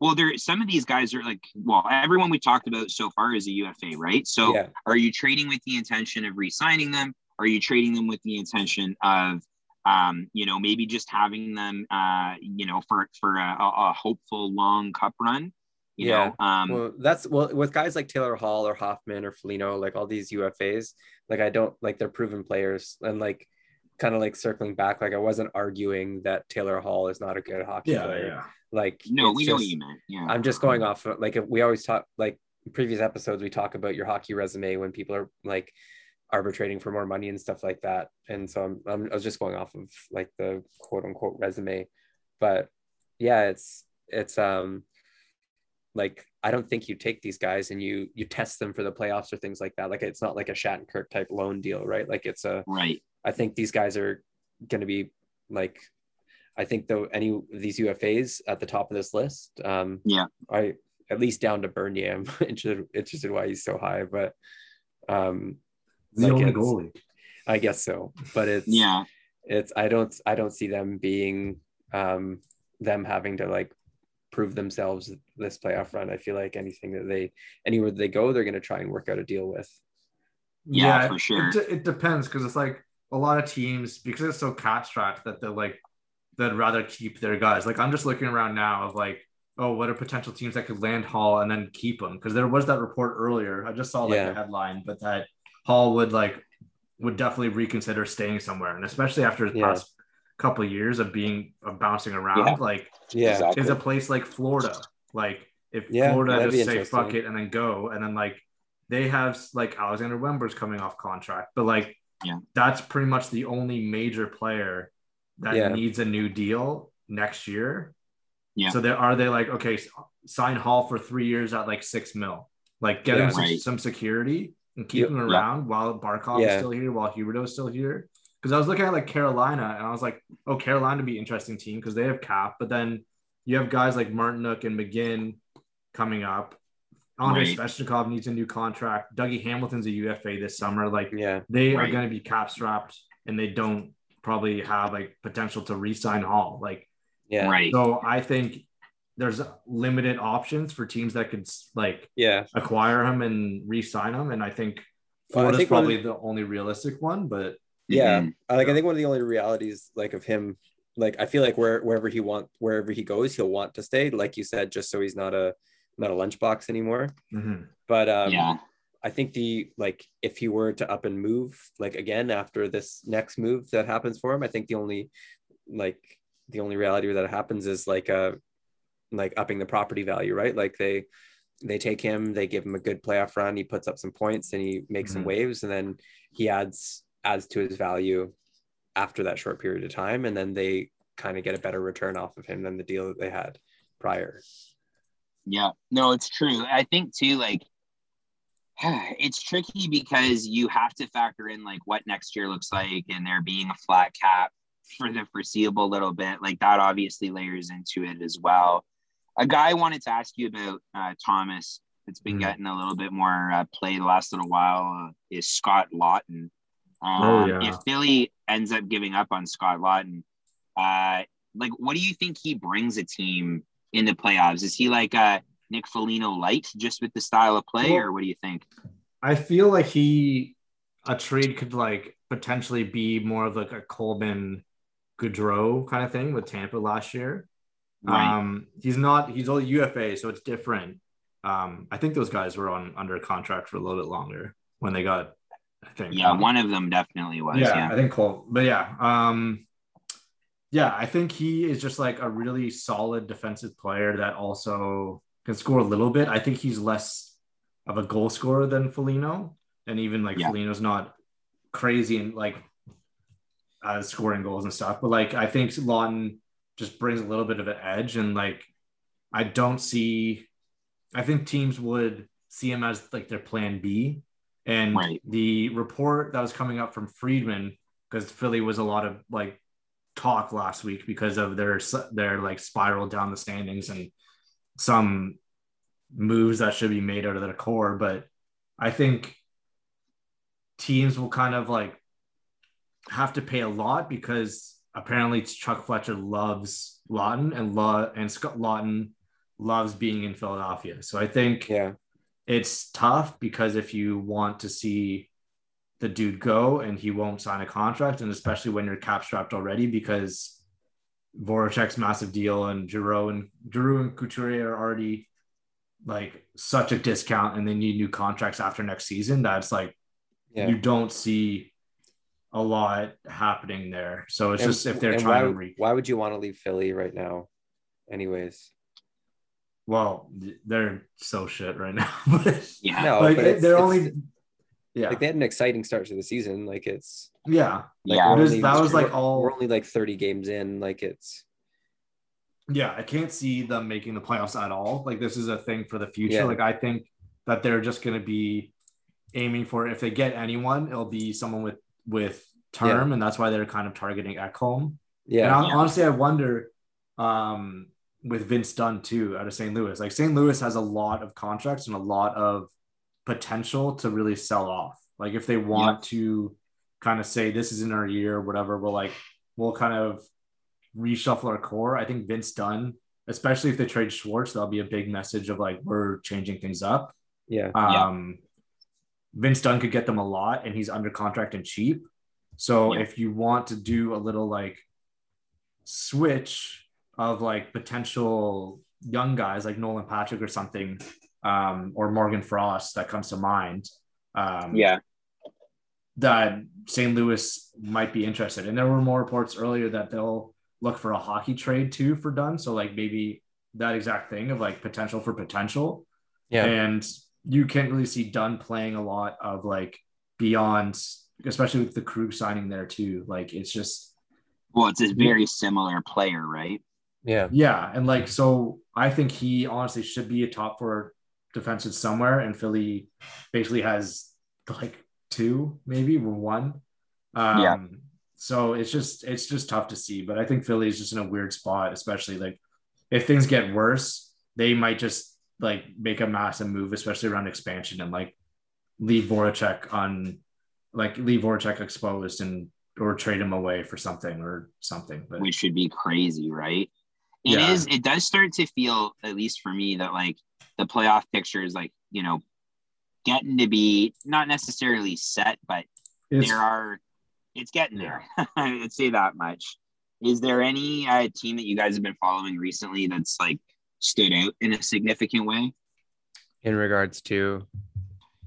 well, there some of these guys are like well, everyone we talked about so far is a UFA, right? So, yeah, are you trading with the intention of re-signing them? Are you trading them with the intention of um, you know, maybe just having them uh, you know, for for a, a a hopeful long cup run? You Yeah. know, um well that's well with guys like taylor hall or hoffman or Foligno like all these ufas like i don't like they're proven players and like kind of like circling back like i wasn't arguing that taylor hall is not a good hockey player Yeah. like no, it's we know what just- you meant. Yeah. i'm just going off of, like if we always talk like in previous episodes we talk about your hockey resume when people are like arbitrating for more money and stuff like that and so i'm, I'm i was just going off of like the quote unquote resume but yeah it's it's um like I don't think you take these guys and you you test them for the playoffs or things like that. Like it's not like a Shattenkirk type loan deal, right? Like it's a right. I think these guys are going to be like I think though any of these UFAs at the top of this list. Um Yeah. I at least down to Bernier. I'm interested interested why he's so high, but um The Like only goalie. I guess so. But it's Yeah. it's I don't I don't see them being um them having to like prove themselves this playoff run. I feel like anything that they anywhere they go, they're gonna try and work out a deal with. Yeah, for sure. It, de- it depends because it's like a lot of teams because it's so cap strapped that they're like they'd rather keep their guys. Like I'm just looking around now of like, oh, what are potential teams that could land Hall and then keep them? Because there was that report earlier. I just saw like Yeah. the headline, but that Hall would like would definitely reconsider staying somewhere, and especially after his Yeah. past couple of years of being of bouncing around, Yeah. like Yeah. Exactly. is a place like Florida. Like if Yeah, Florida that'd just say fuck it and then go, and then like they have like Alexander Wennberg's coming off contract, but like Yeah. that's pretty much the only major player that Yeah. needs a new deal next year. Yeah. So there are they like okay, sign Hall for three years at like six mil, like get him Yeah. some, Right. some security and keep Yep. him Yeah. around while Barkov is still here, while Huberdeau is still here. Because I was looking at like Carolina and I was like, oh, Carolina would be an interesting team because they have cap, but then you have guys like Martinook and McGinn coming up. Andre Right. Svechnikov needs a new contract. Dougie Hamilton's a UFA this summer. Like Yeah. they are going to be cap strapped and they don't probably have like potential to re-sign Hall. Like Yeah. Right. so I think there's limited options for teams that could like Yeah. acquire him and re-sign him. And I think Well, I Florida's think one of probably the only realistic one, but Yeah. Mhm. Like I think one of the only realities like of him, like I feel like where wherever he want wherever he goes, he'll want to stay, like you said, just so he's not a not a lunchbox anymore. mhm. But um yeah. I think the like if he were to up and move like again after this next move that happens for him, I think the only like the only reality that happens is like uh like upping the property value, right? Like they they take him, they give him a good playoff run, he puts up some points and he makes some Mhm. waves and then he adds adds to his value after that short period of time and then they kind of get a better return off of him than the deal that they had prior. Yeah, no, it's true. I think too, like, it's tricky because you have to factor in like what next year looks like and there being a flat cap for the foreseeable little bit. Like, that obviously layers into it as well. A guy I wanted to ask you about, uh, Thomas, that's been Mhm. getting a little bit more uh, play the last little while uh, is Scott Lawton. Um, Oh, yeah. If Philly ends up giving up on Scott Lawton, uh, like, what do you think he brings a team in the playoffs? Is he like a Nick Foligno light just with the style of play, Well- or what do you think? I feel like he a trade could like potentially be more of like a Coleman Goodrow kind of thing with Tampa last year. Right. Um, he's not he's all UFA, so it's different. Um, I think those guys were on under contract for a little bit longer when they got. I think yeah, one of them definitely was. yeah, Yeah. I think Cole, but yeah, um, yeah, I think he is just like a really solid defensive player that also can score a little bit. I think he's less of a goal scorer than Foligno, and even like Yeah. Foligno's not crazy and like uh, scoring goals and stuff. But like I think Lawton just brings a little bit of an edge, and like I don't see. I think teams would see him as like their plan B. And Right. the report that was coming up from Friedman, because Philly was a lot of like talk last week because of their their like spiral down the standings and some moves that should be made out of their core. But I think teams will kind of like have to pay a lot because apparently Chuck Fletcher loves Lawton and Law and Scott Lawton loves being in Philadelphia. So I think Yeah. It's tough because if you want to see the dude go and he won't sign a contract, and especially when you're cap strapped already, because Voracek's massive deal and Giroux and Giroux and Couturier are already like such a discount, and they need new contracts after next season. That's like Yeah. you don't see a lot happening there. So it's And- just if they're trying why, to re- why would you want to leave Philly right now? Anyways. Well, they're so shit right now. but Yeah. No, like but it's- they're it's- only yeah like they had an exciting start to the season. Like it's yeah like Yeah. we're only- that was, like, all- we're only like 30 games in. Like it's yeah, I can't see them making the playoffs at all. Like this is a thing for the future. Yeah. Like I think that they're just going to be aiming for if they get anyone, it'll be someone with with term, and that's why they're kind of targeting Ekholm. And yeah. hon- honestly, I wonder um, with Vince Dunn too out of St. Louis. Like St. Louis has a lot of contracts and a lot of potential to really sell off. Like if they want to kind of say this is in our year, whatever, we'll like we'll kind of reshuffle our core. I think Vince Dunn, especially if they trade Schwartz, that'll be a big message of like we're changing things up. Yeah. Um, Vince Dunn could get them a lot, and he's under contract and cheap. So Yeah. if you want to do a little like switch of like potential young guys like Nolan Patrick or something, um, or Morgan Frost that comes to mind. Um, Yeah. that St. Louis might be interested. And there were more reports earlier that they'll look for a hockey trade too for Dunn. So like maybe that exact thing of like potential for potential. Yeah. And you can't really see Dunn playing a lot of like beyond, especially with the crew signing there too. Like it's just Well, it's a very similar player, right? Yeah. yeah, and like so, I think he honestly should be a top four defenseman somewhere, and Philly basically has like two, maybe or one. Um, Yeah. So it's just it's just tough to see, but I think Philly is just in a weird spot, especially like if things get worse, they might just like make a massive move, especially around expansion, and like leave Voracek on, like leave Voracek exposed and or trade him away for something or something. But which would be crazy, right? It is. Yeah. It does start to feel, at least for me, that like the playoff picture is like you know getting to be not necessarily set, but it's, there are. It's getting there. I'd say that much. Is there any uh, team that you guys have been following recently that's like stood out in a significant way? In regards to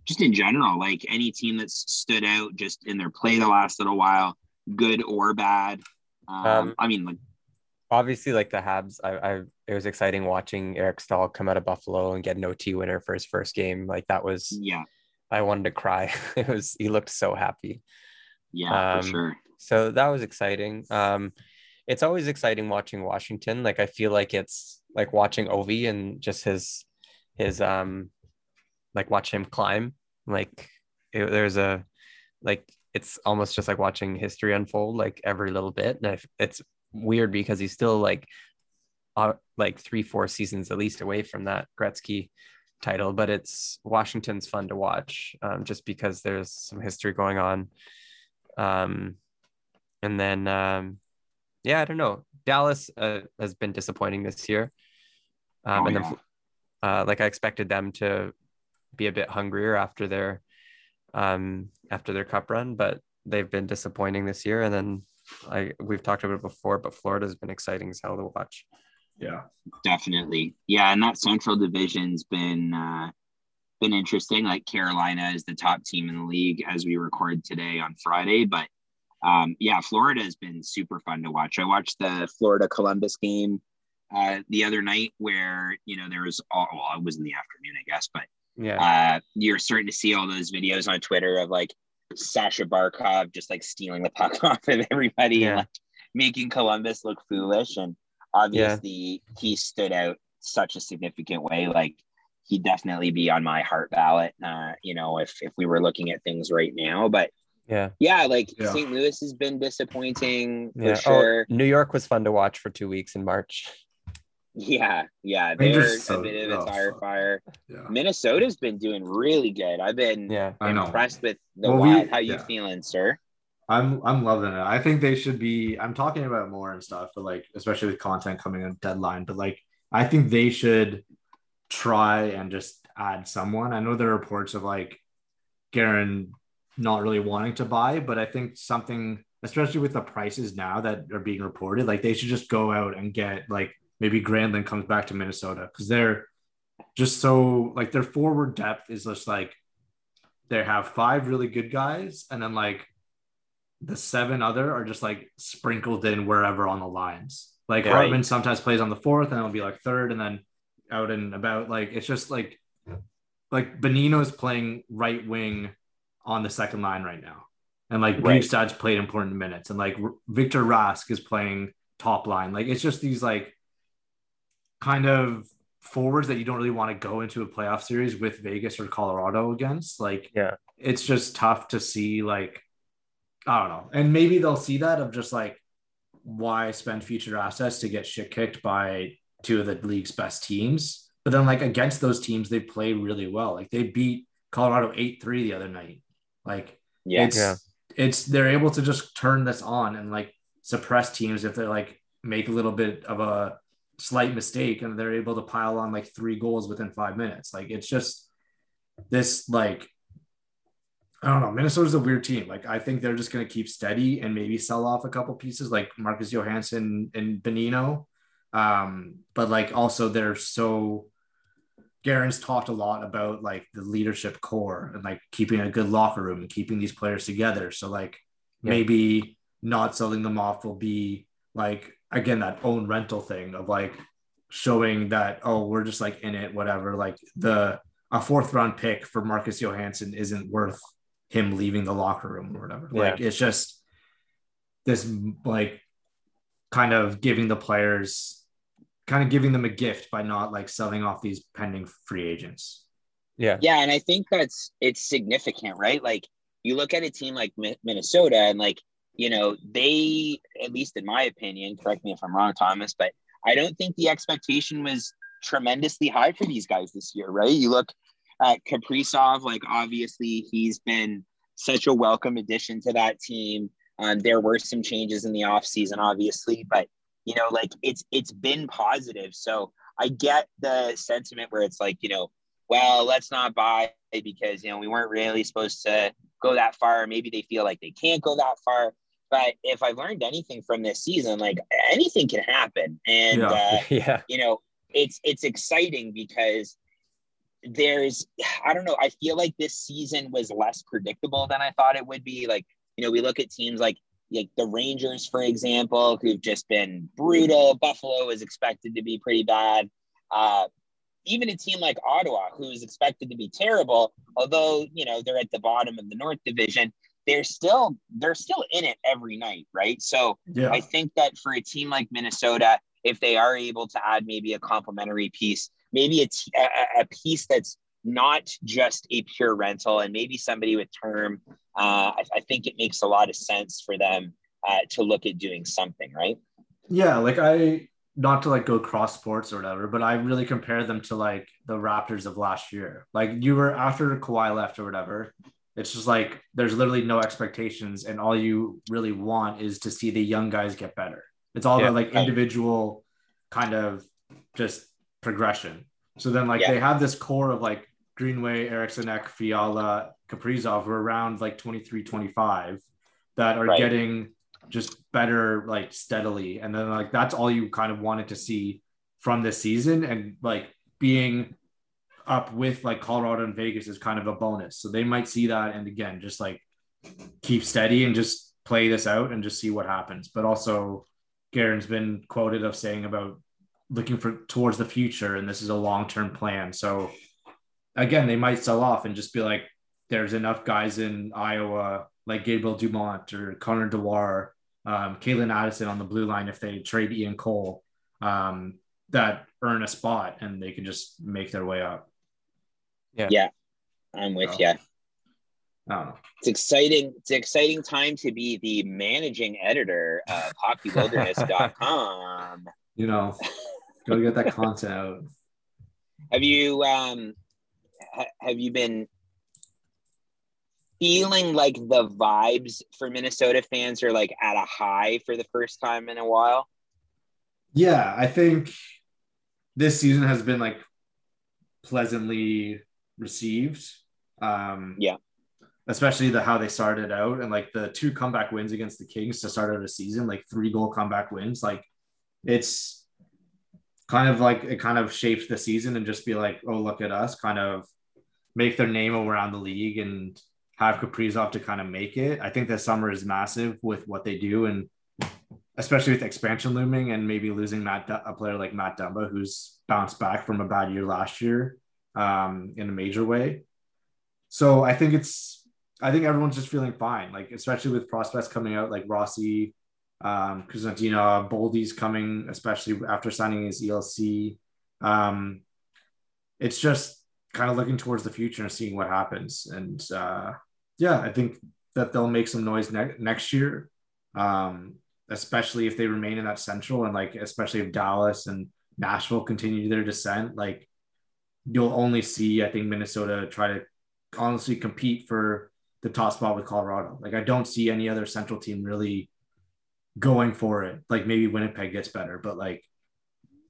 Just in general, like any team that's stood out just in their play the last little while, good or bad. Um, Um, I mean, like obviously like the Habs, I, I it was exciting watching Eric Staal come out of Buffalo and get an OT winner for his first game. Like that was yeah, I wanted to cry. It was he looked so happy. yeah, Um, for sure. So that was exciting. Um, it's always exciting watching Washington. Like I feel like it's like watching Ovi and just his his um like watch him climb. Like it, there's a like it's almost just like watching history unfold like every little bit. And it's weird because he's still like uh, like three four seasons at least away from that Gretzky title, but it's Washington's fun to watch um, just because there's some history going on. Um, and then, um, yeah, I don't know. Dallas uh, has been disappointing this year. Um, Oh, and yeah. then, uh, like I expected them to be a bit hungrier after their, um, after their cup run, but they've been disappointing this year. And then I, we've talked about it before, but Florida's been exciting as hell to watch. yeah. Definitely. Yeah, and that central division's been uh been interesting. Like Carolina is the top team in the league as we record today on Friday, but um yeah, Florida has been super fun to watch. I watched the Florida Columbus game uh the other night where, you know, there was all well, it was in the afternoon, I guess, but Yeah. uh you're starting to see all those videos on Twitter of like Sasha Barkov just like stealing the puck off of everybody Yeah. and like making Columbus look foolish. And obviously he stood out such a significant way. Like he'd definitely be on my Hart ballot, uh, you know, if if we were looking at things right now. But yeah. yeah, like Yeah. St. Louis has been disappointing for Yeah. sure. Oh, New York was fun to watch for two weeks in March. Yeah, yeah, they're Rangers so- a bit of a tire fuck. fire. Yeah. Minnesota's been doing really good. I've been Yeah. I impressed with the Well, we- How you yeah. feeling, sir? I'm I'm loving it. I think they should be. I'm talking about more and stuff, but like especially with content coming on deadline. But like I think they should try and just add someone. I know there are reports of like Guerin not really wanting to buy, but I think something, especially with the prices now that are being reported, like they should just go out and get like maybe Granlund comes back to Minnesota because they're just so like their forward depth is just like they have five really good guys and then like the seven other are just like sprinkled in wherever on the lines. Like Right. Hartman sometimes plays on the fourth and it'll be like third and then out and about. Like it's just like like Bonino's playing right wing on the second line right now. And like Right. Bjugstad's played important minutes and like Victor Rask is playing top line. Like it's just these like kind of forwards that you don't really want to go into a playoff series with Vegas or Colorado against. Like Yeah. it's just tough to see like I don't know. And maybe they'll see that of just like why spend future assets to get shit kicked by two of the league's best teams. But then like against those teams, they play really well. Like they beat Colorado 8-3 the other night. Like Yeah, it's Yeah. it's they're able to just turn this on and like suppress teams if they like make a little bit of a slight mistake and they're able to pile on like three goals within five minutes. Like it's just this like I don't know. Minnesota's a weird team. Like I think they're just going to keep steady and maybe sell off a couple pieces like Marcus Johansson and Bonino. Um, but like also they're so Guerin's talked a lot about like the leadership core and like keeping a good locker room and keeping these players together. So like Yeah. maybe not selling them off will be like again that own rental thing of like showing that oh we're just like in it whatever like the a fourth round pick for Marcus Johansson isn't worth him leaving the locker room or whatever. Yeah. Like it's just this like kind of giving the players kind of giving them a gift by not like selling off these pending free agents. Yeah. Yeah, and I think that's it's significant, right? Like you look at a team like Minnesota, and like you know they, at least in my opinion, correct me if I'm wrong, Thomas, but I don't think the expectation was tremendously high for these guys this year, right? You look at Kaprizov, like obviously he's been such a welcome addition to that team. Um, there were some changes in the offseason, obviously, but you know, like it's it's been positive. So I get the sentiment where it's like, you know, well, let's not buy because you know we weren't really supposed to go that far. Maybe they feel like they can't go that far. But if I've learned anything from this season, like anything can happen, and Yeah. uh, Yeah. you know it's it's exciting because there's i don't know i feel like this season was less predictable than i thought it would be like you know we look at teams like like the rangers for example who've just been brutal buffalo is expected to be pretty bad uh even a team like ottawa who's expected to be terrible although you know they're at the bottom of the north division they're still they're still in it every night right so Yeah. I think that for a team like Minnesota, if they are able to add maybe a complementary piece, maybe a, t- a, a piece that's not just a pure rental and maybe somebody with term, uh, I, I think it makes a lot of sense for them uh, to look at doing something, right? Yeah, like I not to like go cross sports or whatever, but I really compare them to like the Raptors of last year. Like you were after Kawhi left or whatever. It's just like there's literally no expectations, and all you really want is to see the young guys get better. It's all Yeah, about like individual kind of just progression. So then like Yeah. they have this core of like Greenway, Eriksson, Ek, Fiala, Kaprizov who are around like 23, 25 that are Right. getting just better like steadily. And then like that's all you kind of wanted to see from this season. And like being up with like Colorado and Vegas is kind of a bonus. So they might see that and again just like keep steady and just play this out and just see what happens. But also Guerin's been quoted of saying about looking for towards the future and this is a long-term plan. So again, they might sell off and just be like, there's enough guys in Iowa like Gabriel Dumont or Connor Dewar, um, Calen Addison on the blue line if they trade Ian Cole um, that earn a spot and they can just make their way up. Yeah. Yeah. I'm with Oh. you. I don't. It's exciting. It's an exciting time to be the managing editor of hockeywilderness.com. You know, gotta get that content out. Have you um ha- have you been feeling like the vibes for Minnesota fans are like at a high for the first time in a while? Yeah, I think this season has been like pleasantly received. Um, Yeah. especially the how they started out and like the two comeback wins against the Kings to start out a season, like three goal comeback wins. Like it's kind of like it kind of shapes the season and just be like, oh, look at us, kind of make their name around the league and have Kaprizov to kind of make it. I think the summer is massive with what they do and especially with expansion looming and maybe losing Matt, a player like Matt Dumba, who's bounced back from a bad year last year um, in a major way. So I think it's, I think everyone's just feeling fine, like especially with prospects coming out like Rossi, um, Kuzantina, Boldy's coming, especially after signing his ELC. Um, it's just kind of looking towards the future and seeing what happens. And uh, yeah, I think that they'll make some noise ne- next year. Um, especially if they remain in that central and like especially if Dallas and Nashville continue their descent, like you'll only see I think Minnesota try to honestly compete for the top spot with Colorado. Like I don't see any other central team really going for it. Like maybe Winnipeg gets better, but like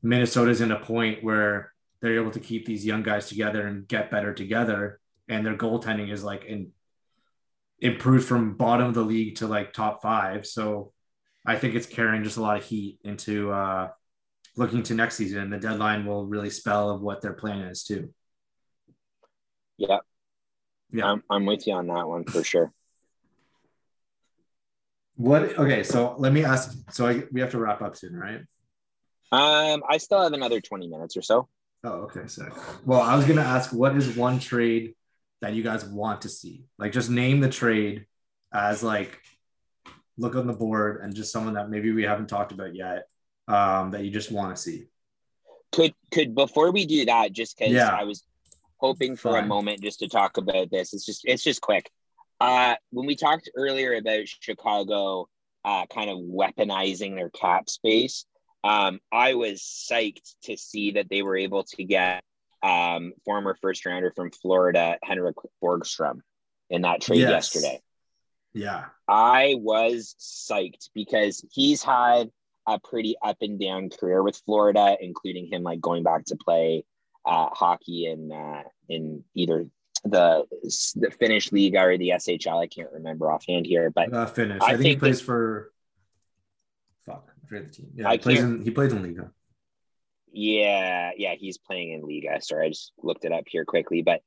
Minnesota's in a point where they're able to keep these young guys together and get better together, and their goaltending is like in improved from bottom of the league to like top five. So I think it's carrying just a lot of heat into uh, looking to next season. The deadline will really spell of what their plan is too. Yeah. Yeah. I'm, I'm with you on that one for sure. What? Okay, so let me ask. So I, we have to wrap up soon, right? Um, I still have another 20 minutes or so. Oh, okay, sick. Well, I was gonna ask, what is one trade that you guys want to see? Like, just name the trade as like look on the board and just someone that maybe we haven't talked about yet um, that you just want to see. Could could before we do that, just because Yeah. I was hoping for a moment just to talk about this. It's just it's just quick. Uh, when we talked earlier about Chicago uh, kind of weaponizing their cap space, um, I was psyched to see that they were able to get um, former first rounder from Florida, Henrik Borgstrom, in that trade Yes. yesterday. Yeah, I was psyched because he's had a pretty up and down career with Florida, including him like going back to play uh, hockey in uh, in either the the Finnish league or the SHL. I can't remember offhand here, but uh, finish. I I, think, he think plays for. Fuck, I forget the team. Yeah, I he plays in he plays in Liga. Yeah, yeah, he's playing in Liga. Sorry, I just looked it up here quickly, but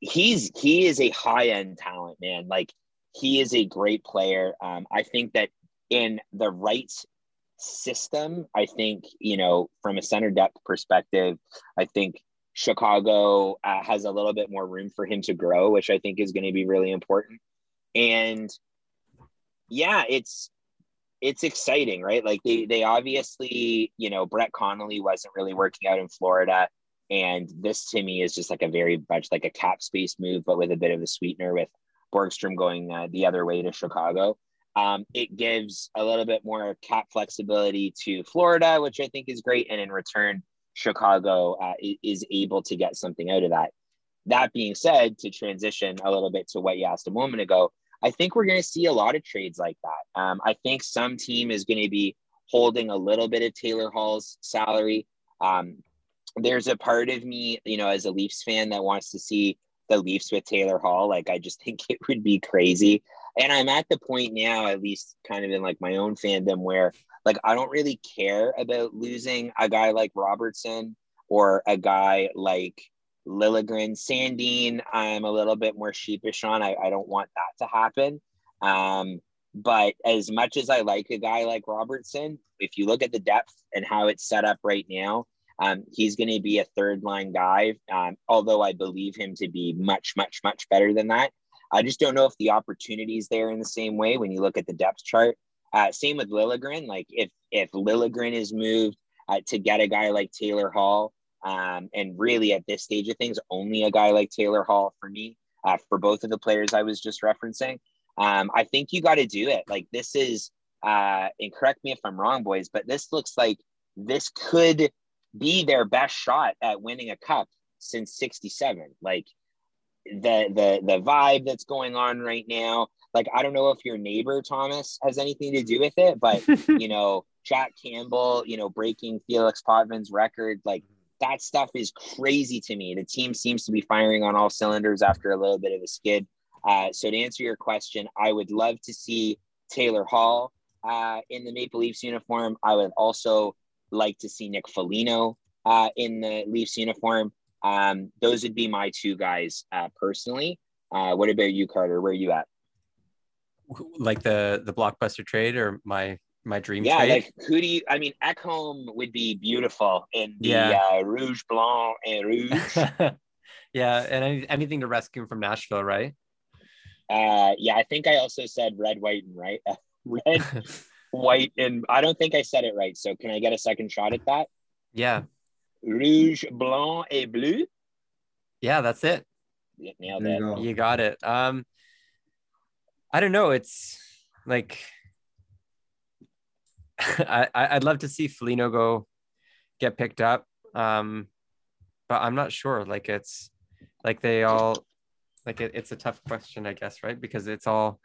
he's he is a high end talent, man. Like he is a great player. Um, I think that in the right system, I think you know from a center depth perspective, I think Chicago uh, has a little bit more room for him to grow, which I think is going to be really important. And yeah, it's it's exciting, right? Like they they obviously, you know, Brett Connolly wasn't really working out in Florida. And this to me is just like a very much like a cap space move, but with a bit of a sweetener with Borgstrom going uh, the other way to Chicago. Um, it gives a little bit more cap flexibility to Florida, which I think is great. And in return, Chicago uh, is able to get something out of that. That being said, to transition a little bit to what you asked a moment ago, I think we're going to see a lot of trades like that. Um, I think some team is going to be holding a little bit of Taylor Hall's salary. Um, there's a part of me, you know, as a Leafs fan that wants to see the Leafs with Taylor Hall. Like, I just think it would be crazy. And I'm at the point now, at least kind of in like my own fandom, where like I don't really care about losing a guy like Robertson or a guy like Liljegren, Sandin, I'm a little bit more sheepish on. I, I don't want that to happen. Um, but as much as I like a guy like Robertson, if you look at the depth and how it's set up right now, um, he's going to be a third line guy. Um, although I believe him to be much, much, much better than that. I just don't know if the opportunity is there in the same way when you look at the depth chart. Uh, same with Liljegren. Like if if Liljegren is moved uh, to get a guy like Taylor Hall, um, and really at this stage of things, only a guy like Taylor Hall for me, uh, for both of the players I was just referencing. Um, I think you got to do it. Like this is, uh, and correct me if I'm wrong, boys, but this looks like this could be their best shot at winning a cup since 67. Like the the the vibe that's going on right now. Like I don't know if your neighbor Thomas has anything to do with it, but you know, Jack Campbell, you know, breaking Felix Potvin's record, like that stuff is crazy to me. The team seems to be firing on all cylinders after a little bit of a skid. Uh, so to answer your question, I would love to see Taylor Hall uh, in the Maple Leafs uniform. I would also like to see Nick Foligno uh, in the Leafs uniform. Um, those would be my two guys uh, personally. Uh, what about you, Carter? Where are you at? like the the blockbuster trade or my my dream Yeah, trade. like who do you? I mean, Ekholm would be beautiful in the Yeah. uh, Rouge Blanc and Rouge. yeah, and any, anything to rescue him from Nashville, right? uh, yeah, I think I also said red, white, and right. red, white, and I don't think I said it right. So can I get a second shot at that? yeah, Rouge, Blanc, et Bleu. yeah, that's it. Yeah, nailed it. you go. You got it. Um, I don't know. It's like I I'd love to see Foligno go get picked up. Um, but I'm not sure. Like it's like they all like it, it's a tough question, I guess, right? Because it's all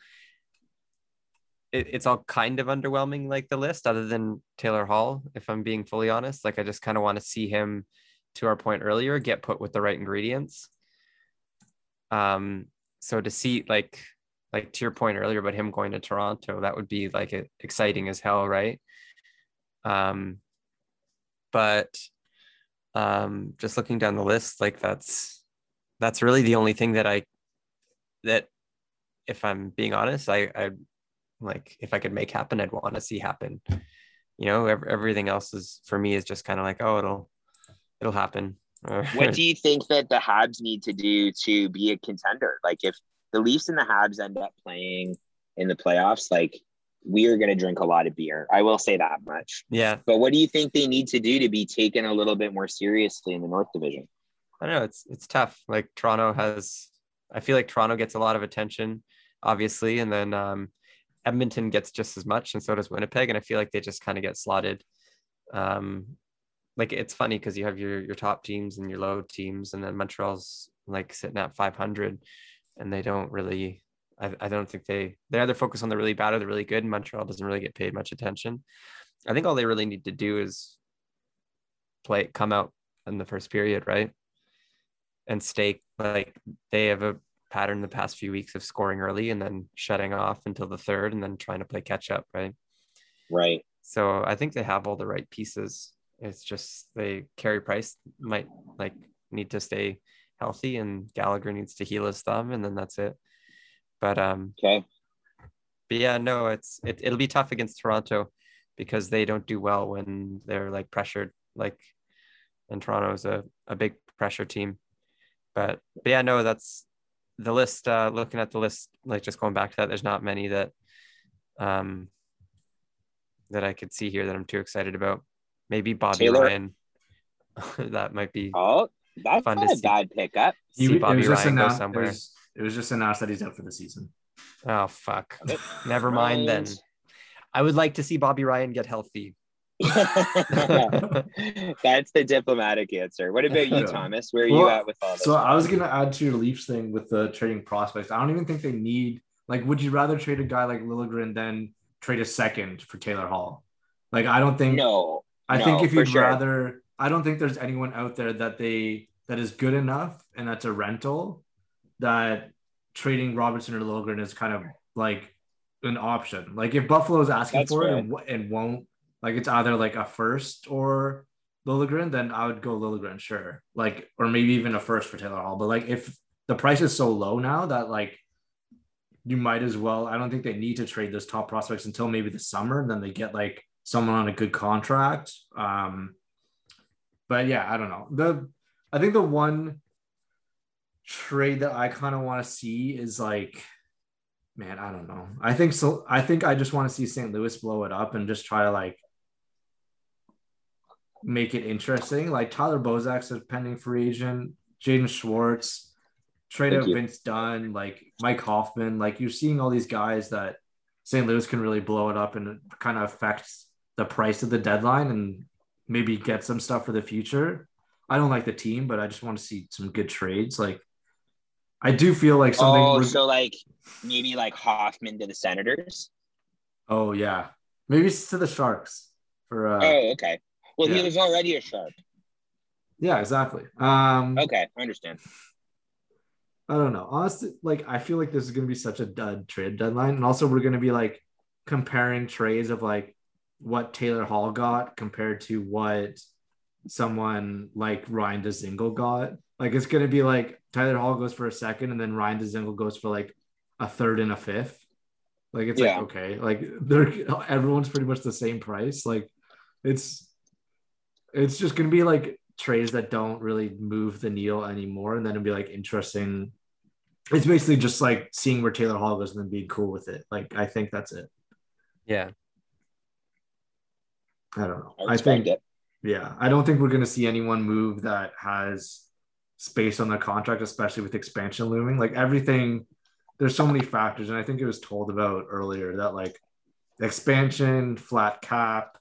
it, it's all kind of underwhelming, like the list, other than Taylor Hall, if I'm being fully honest. Like I just kind of want to see him, to our point earlier, get put with the right ingredients. Um, so to see like like to your point earlier about him going to Toronto, that would be like exciting as hell, right? Um, but um, just looking down the list, like that's that's really the only thing that I that if I'm being honest, I I like if I could make happen, I'd want to see happen. You know, ev- everything else is for me is just kind of like, oh, it'll it'll happen. what do you think that the Habs need to do to be a contender? Like if the Leafs and the Habs end up playing in the playoffs, like we are going to drink a lot of beer. I will say that much. yeah, But what do you think they need to do to be taken a little bit more seriously in the North Division? I don't know. It's it's tough. Like Toronto has, I feel like Toronto gets a lot of attention, obviously, and then um, Edmonton gets just as much, and so does Winnipeg. And I feel like they just kind of get slotted. Um, like it's funny because you have your your top teams and your low teams, and then Montreal's like sitting at 500, and they don't really. I, I don't think they they either focus on the really bad or the really good. And Montreal doesn't really get paid much attention. I think all they really need to do is play come out in the first period, right? and stay like they have a pattern the past few weeks of scoring early and then shutting off until the third and then trying to play catch up, right? Right. So I think they have all the right pieces. It's just they carry Price might like need to stay healthy and Gallagher needs to heal his thumb and then that's it. But um Okay. but yeah, no, it's it, it'll be tough against Toronto because they don't do well when they're like pressured. Like, and Toronto is a, a big pressure team. But, but yeah, no, that's the list. Uh, looking at the list, like just going back to that, there's not many that um that I could see here that I'm too excited about. Maybe Bobby Taylor- Ryan. that might be Oh, that's Fun not to a see. bad pickup. He- see it Bobby was just Ryan go announced- somewhere. It was, it was just announced that he's out for the season. Oh fuck. Never mind then. I would like to see Bobby Ryan get healthy. That's the diplomatic answer. What about you, Yeah. Thomas? Where are you at with all this? So I was gonna add to your Leafs thing with the trading prospects. I don't even think they need like. Would you rather trade a guy like Liljegren than trade a second for Taylor Hall? Like I don't think. no, I no, think if you'd sure. rather, I don't think there's anyone out there that they that is good enough and that's a rental that trading Robertson or Liljegren is kind of like an option. Like if Buffalo is asking That's for it and, and won't, like it's either like a first or Liljegren, then I would go Liljegren, sure. Like, or maybe even a first for Taylor Hall. But like if the price is so low now that like you might as well, I don't think they need to trade those top prospects until maybe the summer. And Then they get like someone on a good contract. Um, but yeah, I don't know. The I think the one trade that I kind of want to see is like, man, I don't know. I think so. I think I just want to see St. Louis blow it up and just try to like make it interesting. Like Tyler Bozak's a pending free agent, Jaden Schwartz, trade Thank out you. Vince Dunn, like Mike Hoffman. Like you're seeing all these guys that St. Louis can really blow it up and kind of affects the price of the deadline and maybe get some stuff for the future. I don't like the team, but I just want to see some good trades. Like I do feel like something. oh, so like maybe like Hoffman to the Senators. oh yeah, maybe it's to the Sharks for. Uh, oh, okay. Well, yeah. he was already a shark. Yeah, exactly. Um, Okay, I understand. I don't know. Honestly, like I feel like this is gonna be such a dud trade deadline, and also we're gonna be like comparing trades of like what Taylor Hall got compared to what someone like Ryan Dzingel got. Like it's gonna be like Tyler Hall goes for a second, and then Ryan Dzingel goes for like a third and a fifth. Like it's Yeah. like okay, like they're everyone's pretty much the same price. Like it's it's just gonna be like trades that don't really move the needle anymore, and then it'll be like interesting. It's basically just like seeing where Taylor Hall goes and then being cool with it. Like I think that's it. Yeah. I don't know. I I, think it. Yeah, I don't think we're gonna see anyone move that has space on their contract, especially with expansion looming. Like everything, there's so many factors, and I think it was told about earlier that like expansion, flat cap,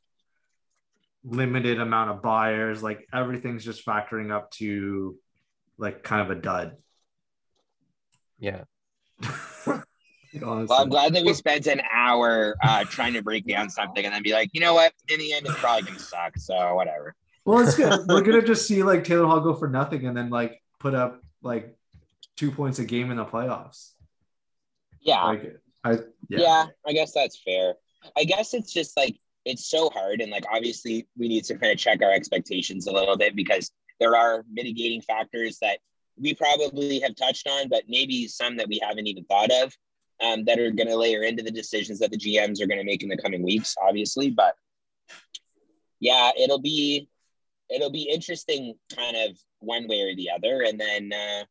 limited amount of buyers, like everything's just factoring up to like kind of a dud. Yeah. Honestly. Well, I'm glad that we spent an hour uh, trying to break down something and then be like, you know what? In the end, it's probably gonna suck. So whatever. Well, it's good. We're gonna just see like Taylor Hall go for nothing and then like put up like two points a game in the playoffs. Yeah. Like I yeah. yeah. I guess that's fair. I guess it's just like it's so hard, and like obviously we need to kind of check our expectations a little bit because there are mitigating factors that we probably have touched on, but maybe some that we haven't even thought of um, that are going to layer into the decisions that the GMs are going to make in the coming weeks, obviously. But yeah, it'll be it'll be interesting, kind of one way or the other, and then uh,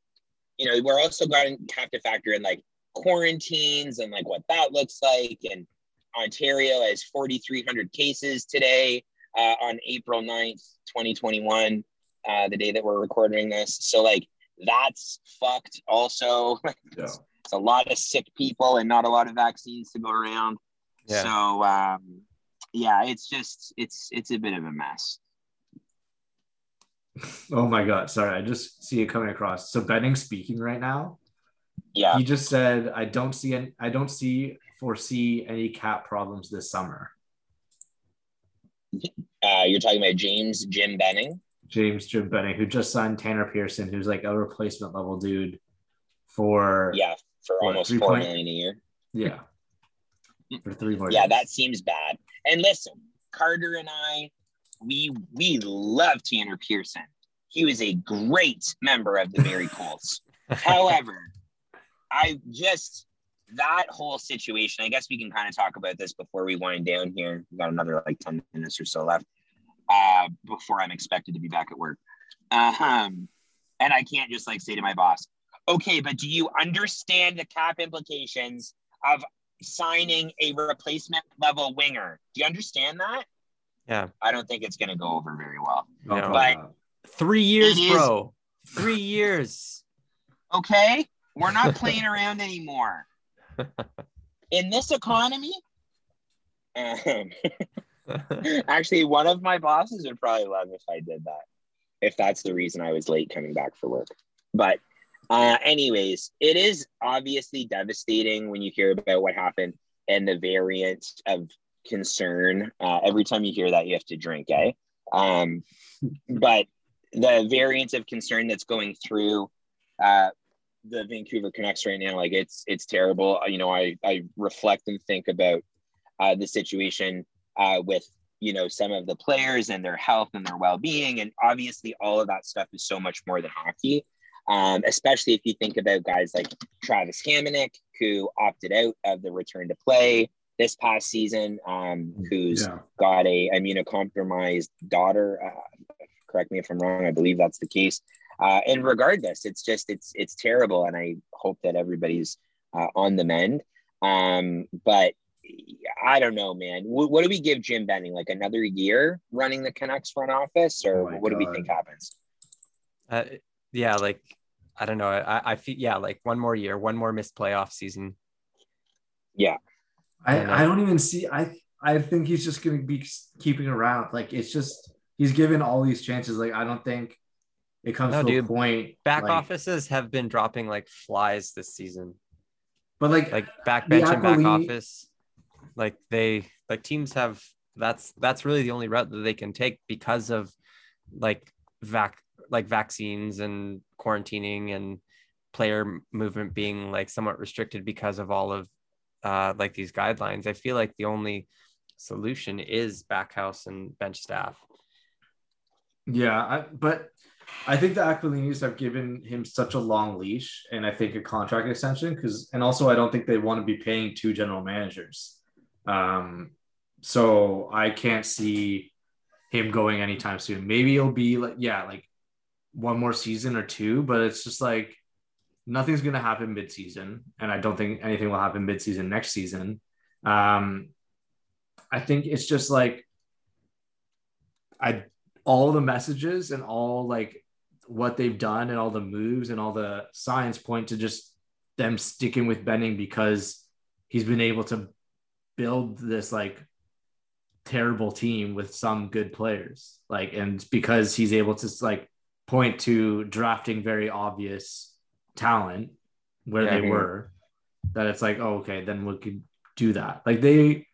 you know we're also going to have to factor in like quarantines and like what that looks like and ontario has 4300 cases today uh, on april 9th 2021 uh, the day that we're recording this so like that's fucked also Yeah. It's a lot of sick people and not a lot of vaccines to go around Yeah. so um, yeah it's just it's it's a bit of a mess Oh my god, sorry, I just see it coming across. So Benning speaking right now. yeah He just said, I don't see any I don't see foresee any cap problems this summer. uh, you're talking about james jim benning James Jim Benning, who just signed Tanner Pearson, who's like a replacement level dude for yeah for What, almost four point- million a year yeah. For three more yeah years. that seems bad and listen carter and i we we love tanner pearson he was a great member of the Barrie Colts. However, I just that whole situation. I guess we can kind of talk about this before we wind down here. We got another like ten minutes or so left uh, before I'm expected to be back at work. Um, and I can't just like say to my boss, "Okay, but do you understand the cap implications of signing a replacement level winger? Do you understand that?" Yeah. I don't think it's going to go over very well. No, But- not. Three years, It is- bro. Three years. Okay, we're not playing around anymore. In this economy, actually, one of my bosses would probably love if I did that. If that's the reason I was late coming back for work. But, uh, anyways, it is obviously devastating when you hear about what happened and the variant of concern. Uh, every time you hear that, you have to drink, eh? Um, but the variant of concern that's going through uh, the Vancouver Canucks right now, like it's it's terrible. Uh, You know, I I reflect and think about uh, the situation uh, with you know some of the players and their health and their well-being, and obviously all of that stuff is so much more than hockey. Um, especially if you think about guys like Travis Hamonic, who opted out of the return to play this past season, um, who's Yeah. got a immunocompromised daughter. Uh, correct me if I'm wrong. I believe that's the case. Uh, and regardless, it's just it's it's terrible, and I hope that everybody's uh, on the mend. Um, but I don't know, man. What, what do we give Jim Benning? Like another year running the Canucks front office, or Oh my what do we think happens? Uh, yeah, like I don't know. I, I feel yeah, like one more year, one more missed playoff season. Yeah. I, And, uh, I don't even see I I think he's just gonna be keeping around. Like it's just he's given all these chances. Like I don't think it comes No, to dude. a point Back like- offices have been dropping like flies this season. But like, Like back The bench and back office, like they like teams have. That's that's really the only route that they can take because of like vac like vaccines and quarantining and player movement being like somewhat restricted because of all of uh like these guidelines. I feel like the only solution is backhouse and bench staff. yeah, I, but I think the Aquilinis have given him such a long leash, and I think a contract extension because, and also I don't think they want to be paying two general managers. Um, so I can't see him going anytime soon. Maybe it'll be like, yeah, like one more season or two, but it's just like nothing's going to happen mid-season, and I don't think anything will happen mid-season next season. Um, I think it's just like I all the messages and all like what they've done and all the moves and all the science point to just them sticking with Benning because he's been able to build this like terrible team with some good players like and because he's able to like point to drafting very obvious talent where Yeah. they were that it's like, oh, okay, then we can do that. Like they,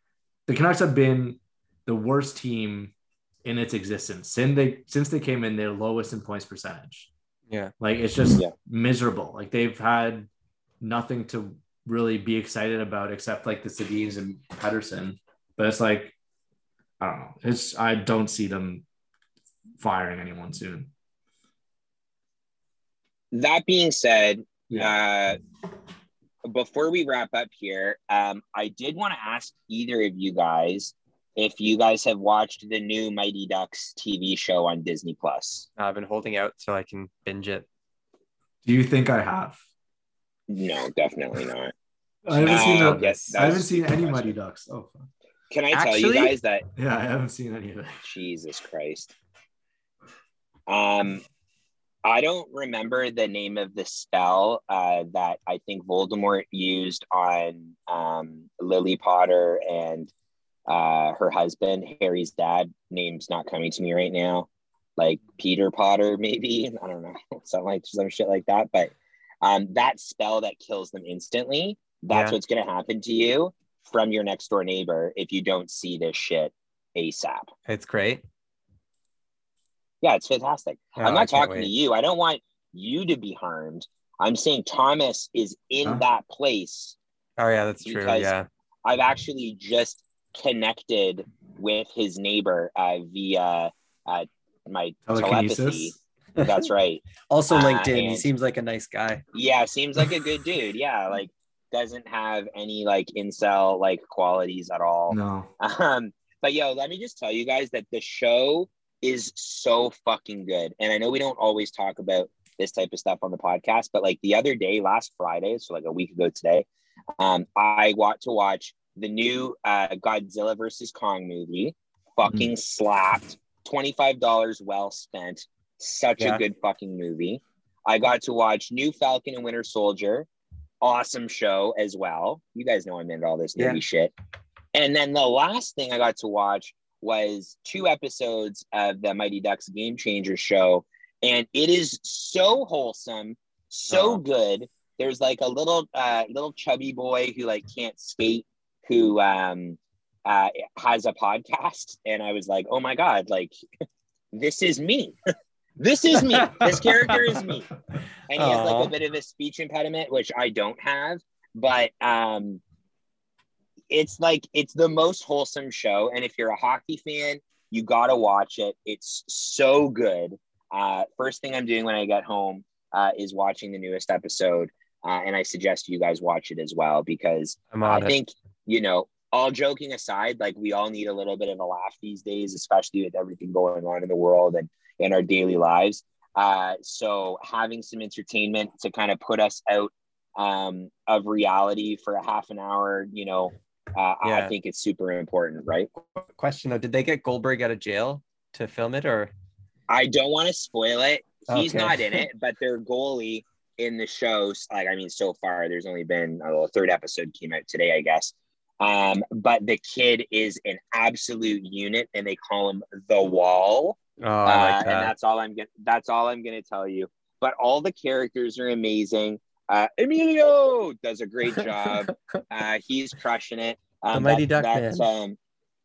the Canucks have been the worst team in its existence since they since they came in their lowest in points percentage. Yeah. Like it's just Yeah. miserable. Like they've had nothing to really be excited about except like the Sedins and Pettersson. But it's like, I don't know. It's I don't see them firing anyone soon. That being said, uh, before we wrap up here, um, I did want to ask either of you guys if you guys have watched the new Mighty Ducks TV show on Disney Plus. I've been holding out so I can binge it. Do you think I have? No, definitely not. I haven't Uh, seen a- yes, I haven't seen any. Mighty Ducks. Oh, fuck. Can I tell you guys that yeah, I haven't seen any of it. Jesus Christ. Um, I don't remember the name of the spell uh, that I think Voldemort used on um, Lily Potter and uh, her husband, Harry's dad. Name's not coming to me right now. Like Peter Potter, maybe. I don't know. Something like some shit like that. But um, that spell that kills them instantly, that's Yeah. what's going to happen to you from your next door neighbor if you don't see this shit ASAP. It's great. Yeah, it's fantastic. Oh, I'm not can't talking to you. I don't want you to be harmed. I'm saying Thomas is in Huh? that place. Oh yeah, that's true. Yeah. I've actually just connected with his neighbor uh, via uh, my telepathy. That's right. Also Uh, LinkedIn. He seems like a nice guy. Yeah, seems like a good dude. Yeah, like doesn't have any like incel like qualities at all. No. Um, but yo, let me just tell you guys that the show is so fucking good. And I know we don't always talk about this type of stuff on the podcast, but like the other day, last Friday, so like a week ago today, um, I got to watch the new uh, Godzilla versus Kong movie. Fucking slapped. $25 well spent. Such Yeah. a good fucking movie. I got to watch New Falcon and Winter Soldier. Awesome show as well. You guys know I'm into all this Yeah. movie shit. And then the last thing I got to watch was two episodes of the Mighty Ducks Game Changer show. And it is so wholesome, so Oh. good. There's like a little uh little chubby boy who like can't skate who um uh has a podcast. And I was like, oh my God, like this is me. this is me. This character is me and he has like a bit of a speech impediment which i don't have but um it's like it's the most wholesome show and if you're a hockey fan you gotta watch it it's so good uh first thing i'm doing when i get home uh, is watching the newest episode uh, and i suggest you guys watch it as well because I it. think, you know, all joking aside, like we all need a little bit of a laugh these days, especially with everything going on in the world and in our daily lives. Uh, so having some entertainment to kind of put us out um, of reality for a half an hour, you know, uh, I think it's super important, right? Question though, did they get Goldberg out of jail to film it or I don't want to spoil it. He's Okay. not in it, but their goalie in the show, like I mean, so far there's only been a third episode came out today, I guess. Um, but the kid is an absolute unit, and they call him the Wall. Oh, I like Uh, and that's all I'm gonna. That's all I'm gonna tell you. But all the characters are amazing. Uh, Emilio does a great job. uh, he's crushing it. Um, The Mighty that- Duck that's, Man. Um,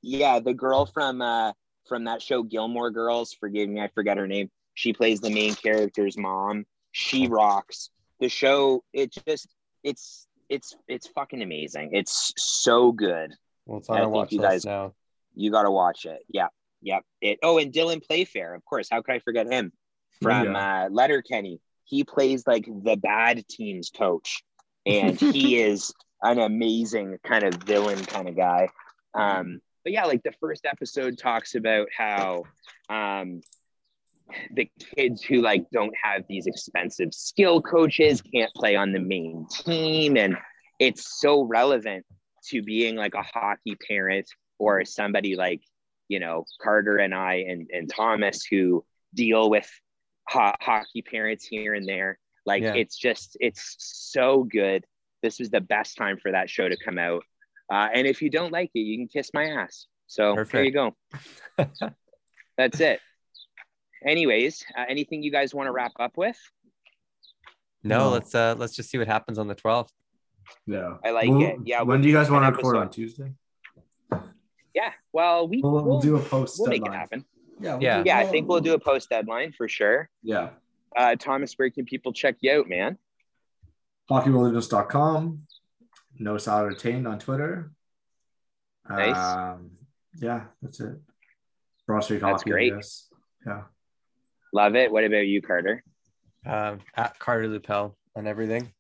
yeah, the girl from uh, from that show Gilmore Girls. Forgive me, I forget her name. She plays the main character's mom. She rocks. The show. It just. It's. It's. It's fucking amazing. It's so good. Well, it's I on our think watch you guys- now. You got to watch it. Yeah. Yep. It. Oh, and Dylan Playfair, of course. How could I forget him? From uh, Letterkenny. He plays like the bad team's coach, and he is an amazing kind of villain kind of guy. Um, but yeah, like the first episode talks about how um, the kids who like don't have these expensive skill coaches can't play on the main team, and it's so relevant to being like a hockey parent or somebody like you know Carter and I and and Thomas who deal with ho- hockey parents here and there. Like Yeah. it's just it's so good. This was the best time for that show to come out. Uh, and if you don't like it, you can kiss my ass. So there you go. That's it. Anyways, uh, anything you guys want to wrap up with? No, No. let's uh let's just see what happens on the 12th. Yeah. I like We'll- it. Yeah, When we'll do you guys want an to record on. Tuesday? Yeah. Well, we We'll, we'll, we'll do a post. we'll make it happen. Yeah. Yeah. Yeah, I think we'll do a post deadline for sure. Yeah. Uh, Thomas, where can people check you out, man? HockeyWilderness.com. No salad retained on Twitter. Nice. Um, yeah, that's it. Broad Street That's Hockey. great. Yeah. Love it. What about you, Carter? Um, at Carter Lupel on everything.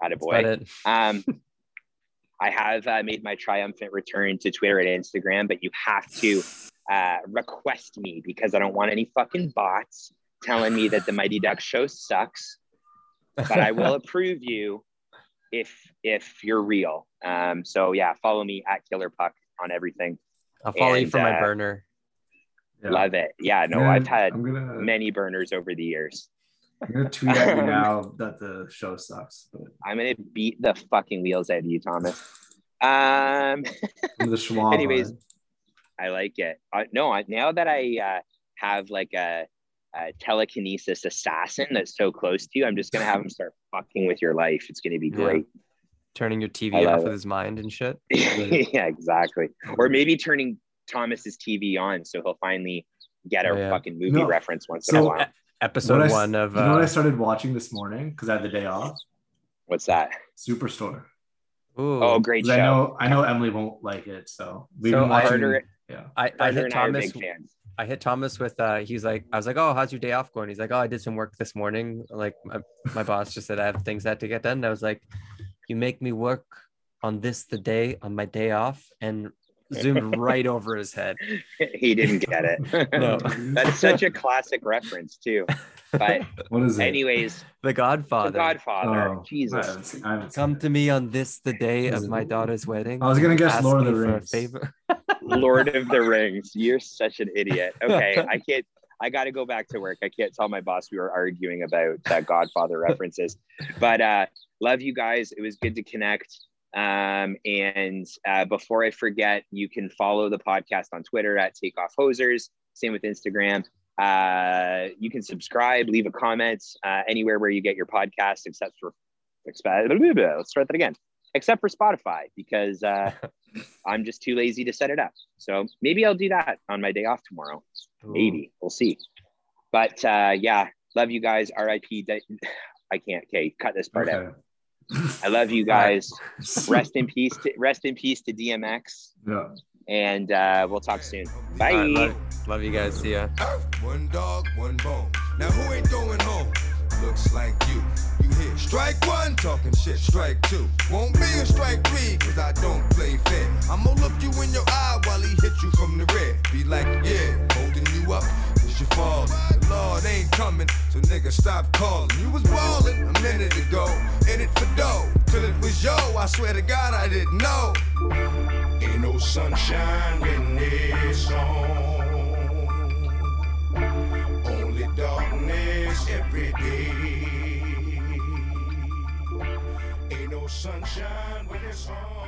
That's Attaboy. about it. Um, I have uh, made my triumphant return to Twitter and Instagram, but you have to uh, request me because I don't want any fucking bots telling me that the Mighty Duck show sucks. But I will approve you if if you're real. Um, so yeah, follow me at Killer Puck on everything. I'll follow you And, for my uh, burner. yeah. Love it. Yeah, no, I'm I've had gonna, many burners over the years. I'm gonna tweet at you now that the show sucks. But I'm gonna beat the fucking wheels out of you, Thomas. Um, the Schwab. Anyways, on it. I like it. Uh, no, I, now that I uh, have like a, a telekinesis assassin that's so close to you, I'm just gonna have him start fucking with your life. It's gonna be Yeah. great. Turning your TV off it. with his mind and shit. Yeah. exactly. Or maybe turning Thomas's TV on so he'll finally get a Oh, yeah. fucking movie No. reference once in a while. Episode What I s- one of you know what I uh, started watching this morning because I had the day off. What's that? Superstore. ooh, Oh, great show. I know I know Emily won't like it, so we've So been I- watching. Carter- yeah. I, I hit and I are Thomas. I hit Thomas with uh he's like I was like, Oh, how's your day off going? He's like, Oh, I did some work this morning. Like my, my boss just said I have things that had to get done. And I was like, You make me work on this the day on my day off and zoomed right over his head. he didn't get it. No. That's such a classic reference too. But what is it? anyways, The Godfather. The Godfather. Oh, I Jesus. haven't seen, I haven't seen Come it. to me on this the day Is of it- my daughter's wedding. I was gonna guess Ask Lord of me the for a Rings. favor. Lord of the Rings. You're such an idiot. Okay, I can't. I got to go back to work. I can't tell my boss we were arguing about uh, Godfather references. But uh, love you guys. It was good to connect. Um, and uh, before I forget, you can follow the podcast on Twitter at Takeoff Hosers. Same with Instagram. Uh, you can subscribe, leave a comment uh, anywhere where you get your podcast, except for except, let's start that again. Except for Spotify, because uh, I'm just too lazy to set it up. So maybe I'll do that on my day off tomorrow. Maybe we'll see. But uh, yeah, love you guys. RIP. De- I can't. Okay, cut this part out. Okay. I love you guys. rest in peace. To, rest in peace to DMX. Yeah. And uh, we'll talk soon. Bye. All right, love, love you guys. See ya. One dog, one bone. Now who ain't going home? Looks like you. You hear strike one, talking shit, strike two. Won't be a strike three, cause I don't play fair. I'ma look you in your eye while he hit you from the rear. Be like, yeah, holding you up, cause you falling. The Lord ain't coming, so nigga stop calling. You was ballin' a minute ago, in it for dough. Till it was yo, I swear to God I didn't know. Ain't no sunshine when it's on. Only darkness every day. Ain't no sunshine when it's on.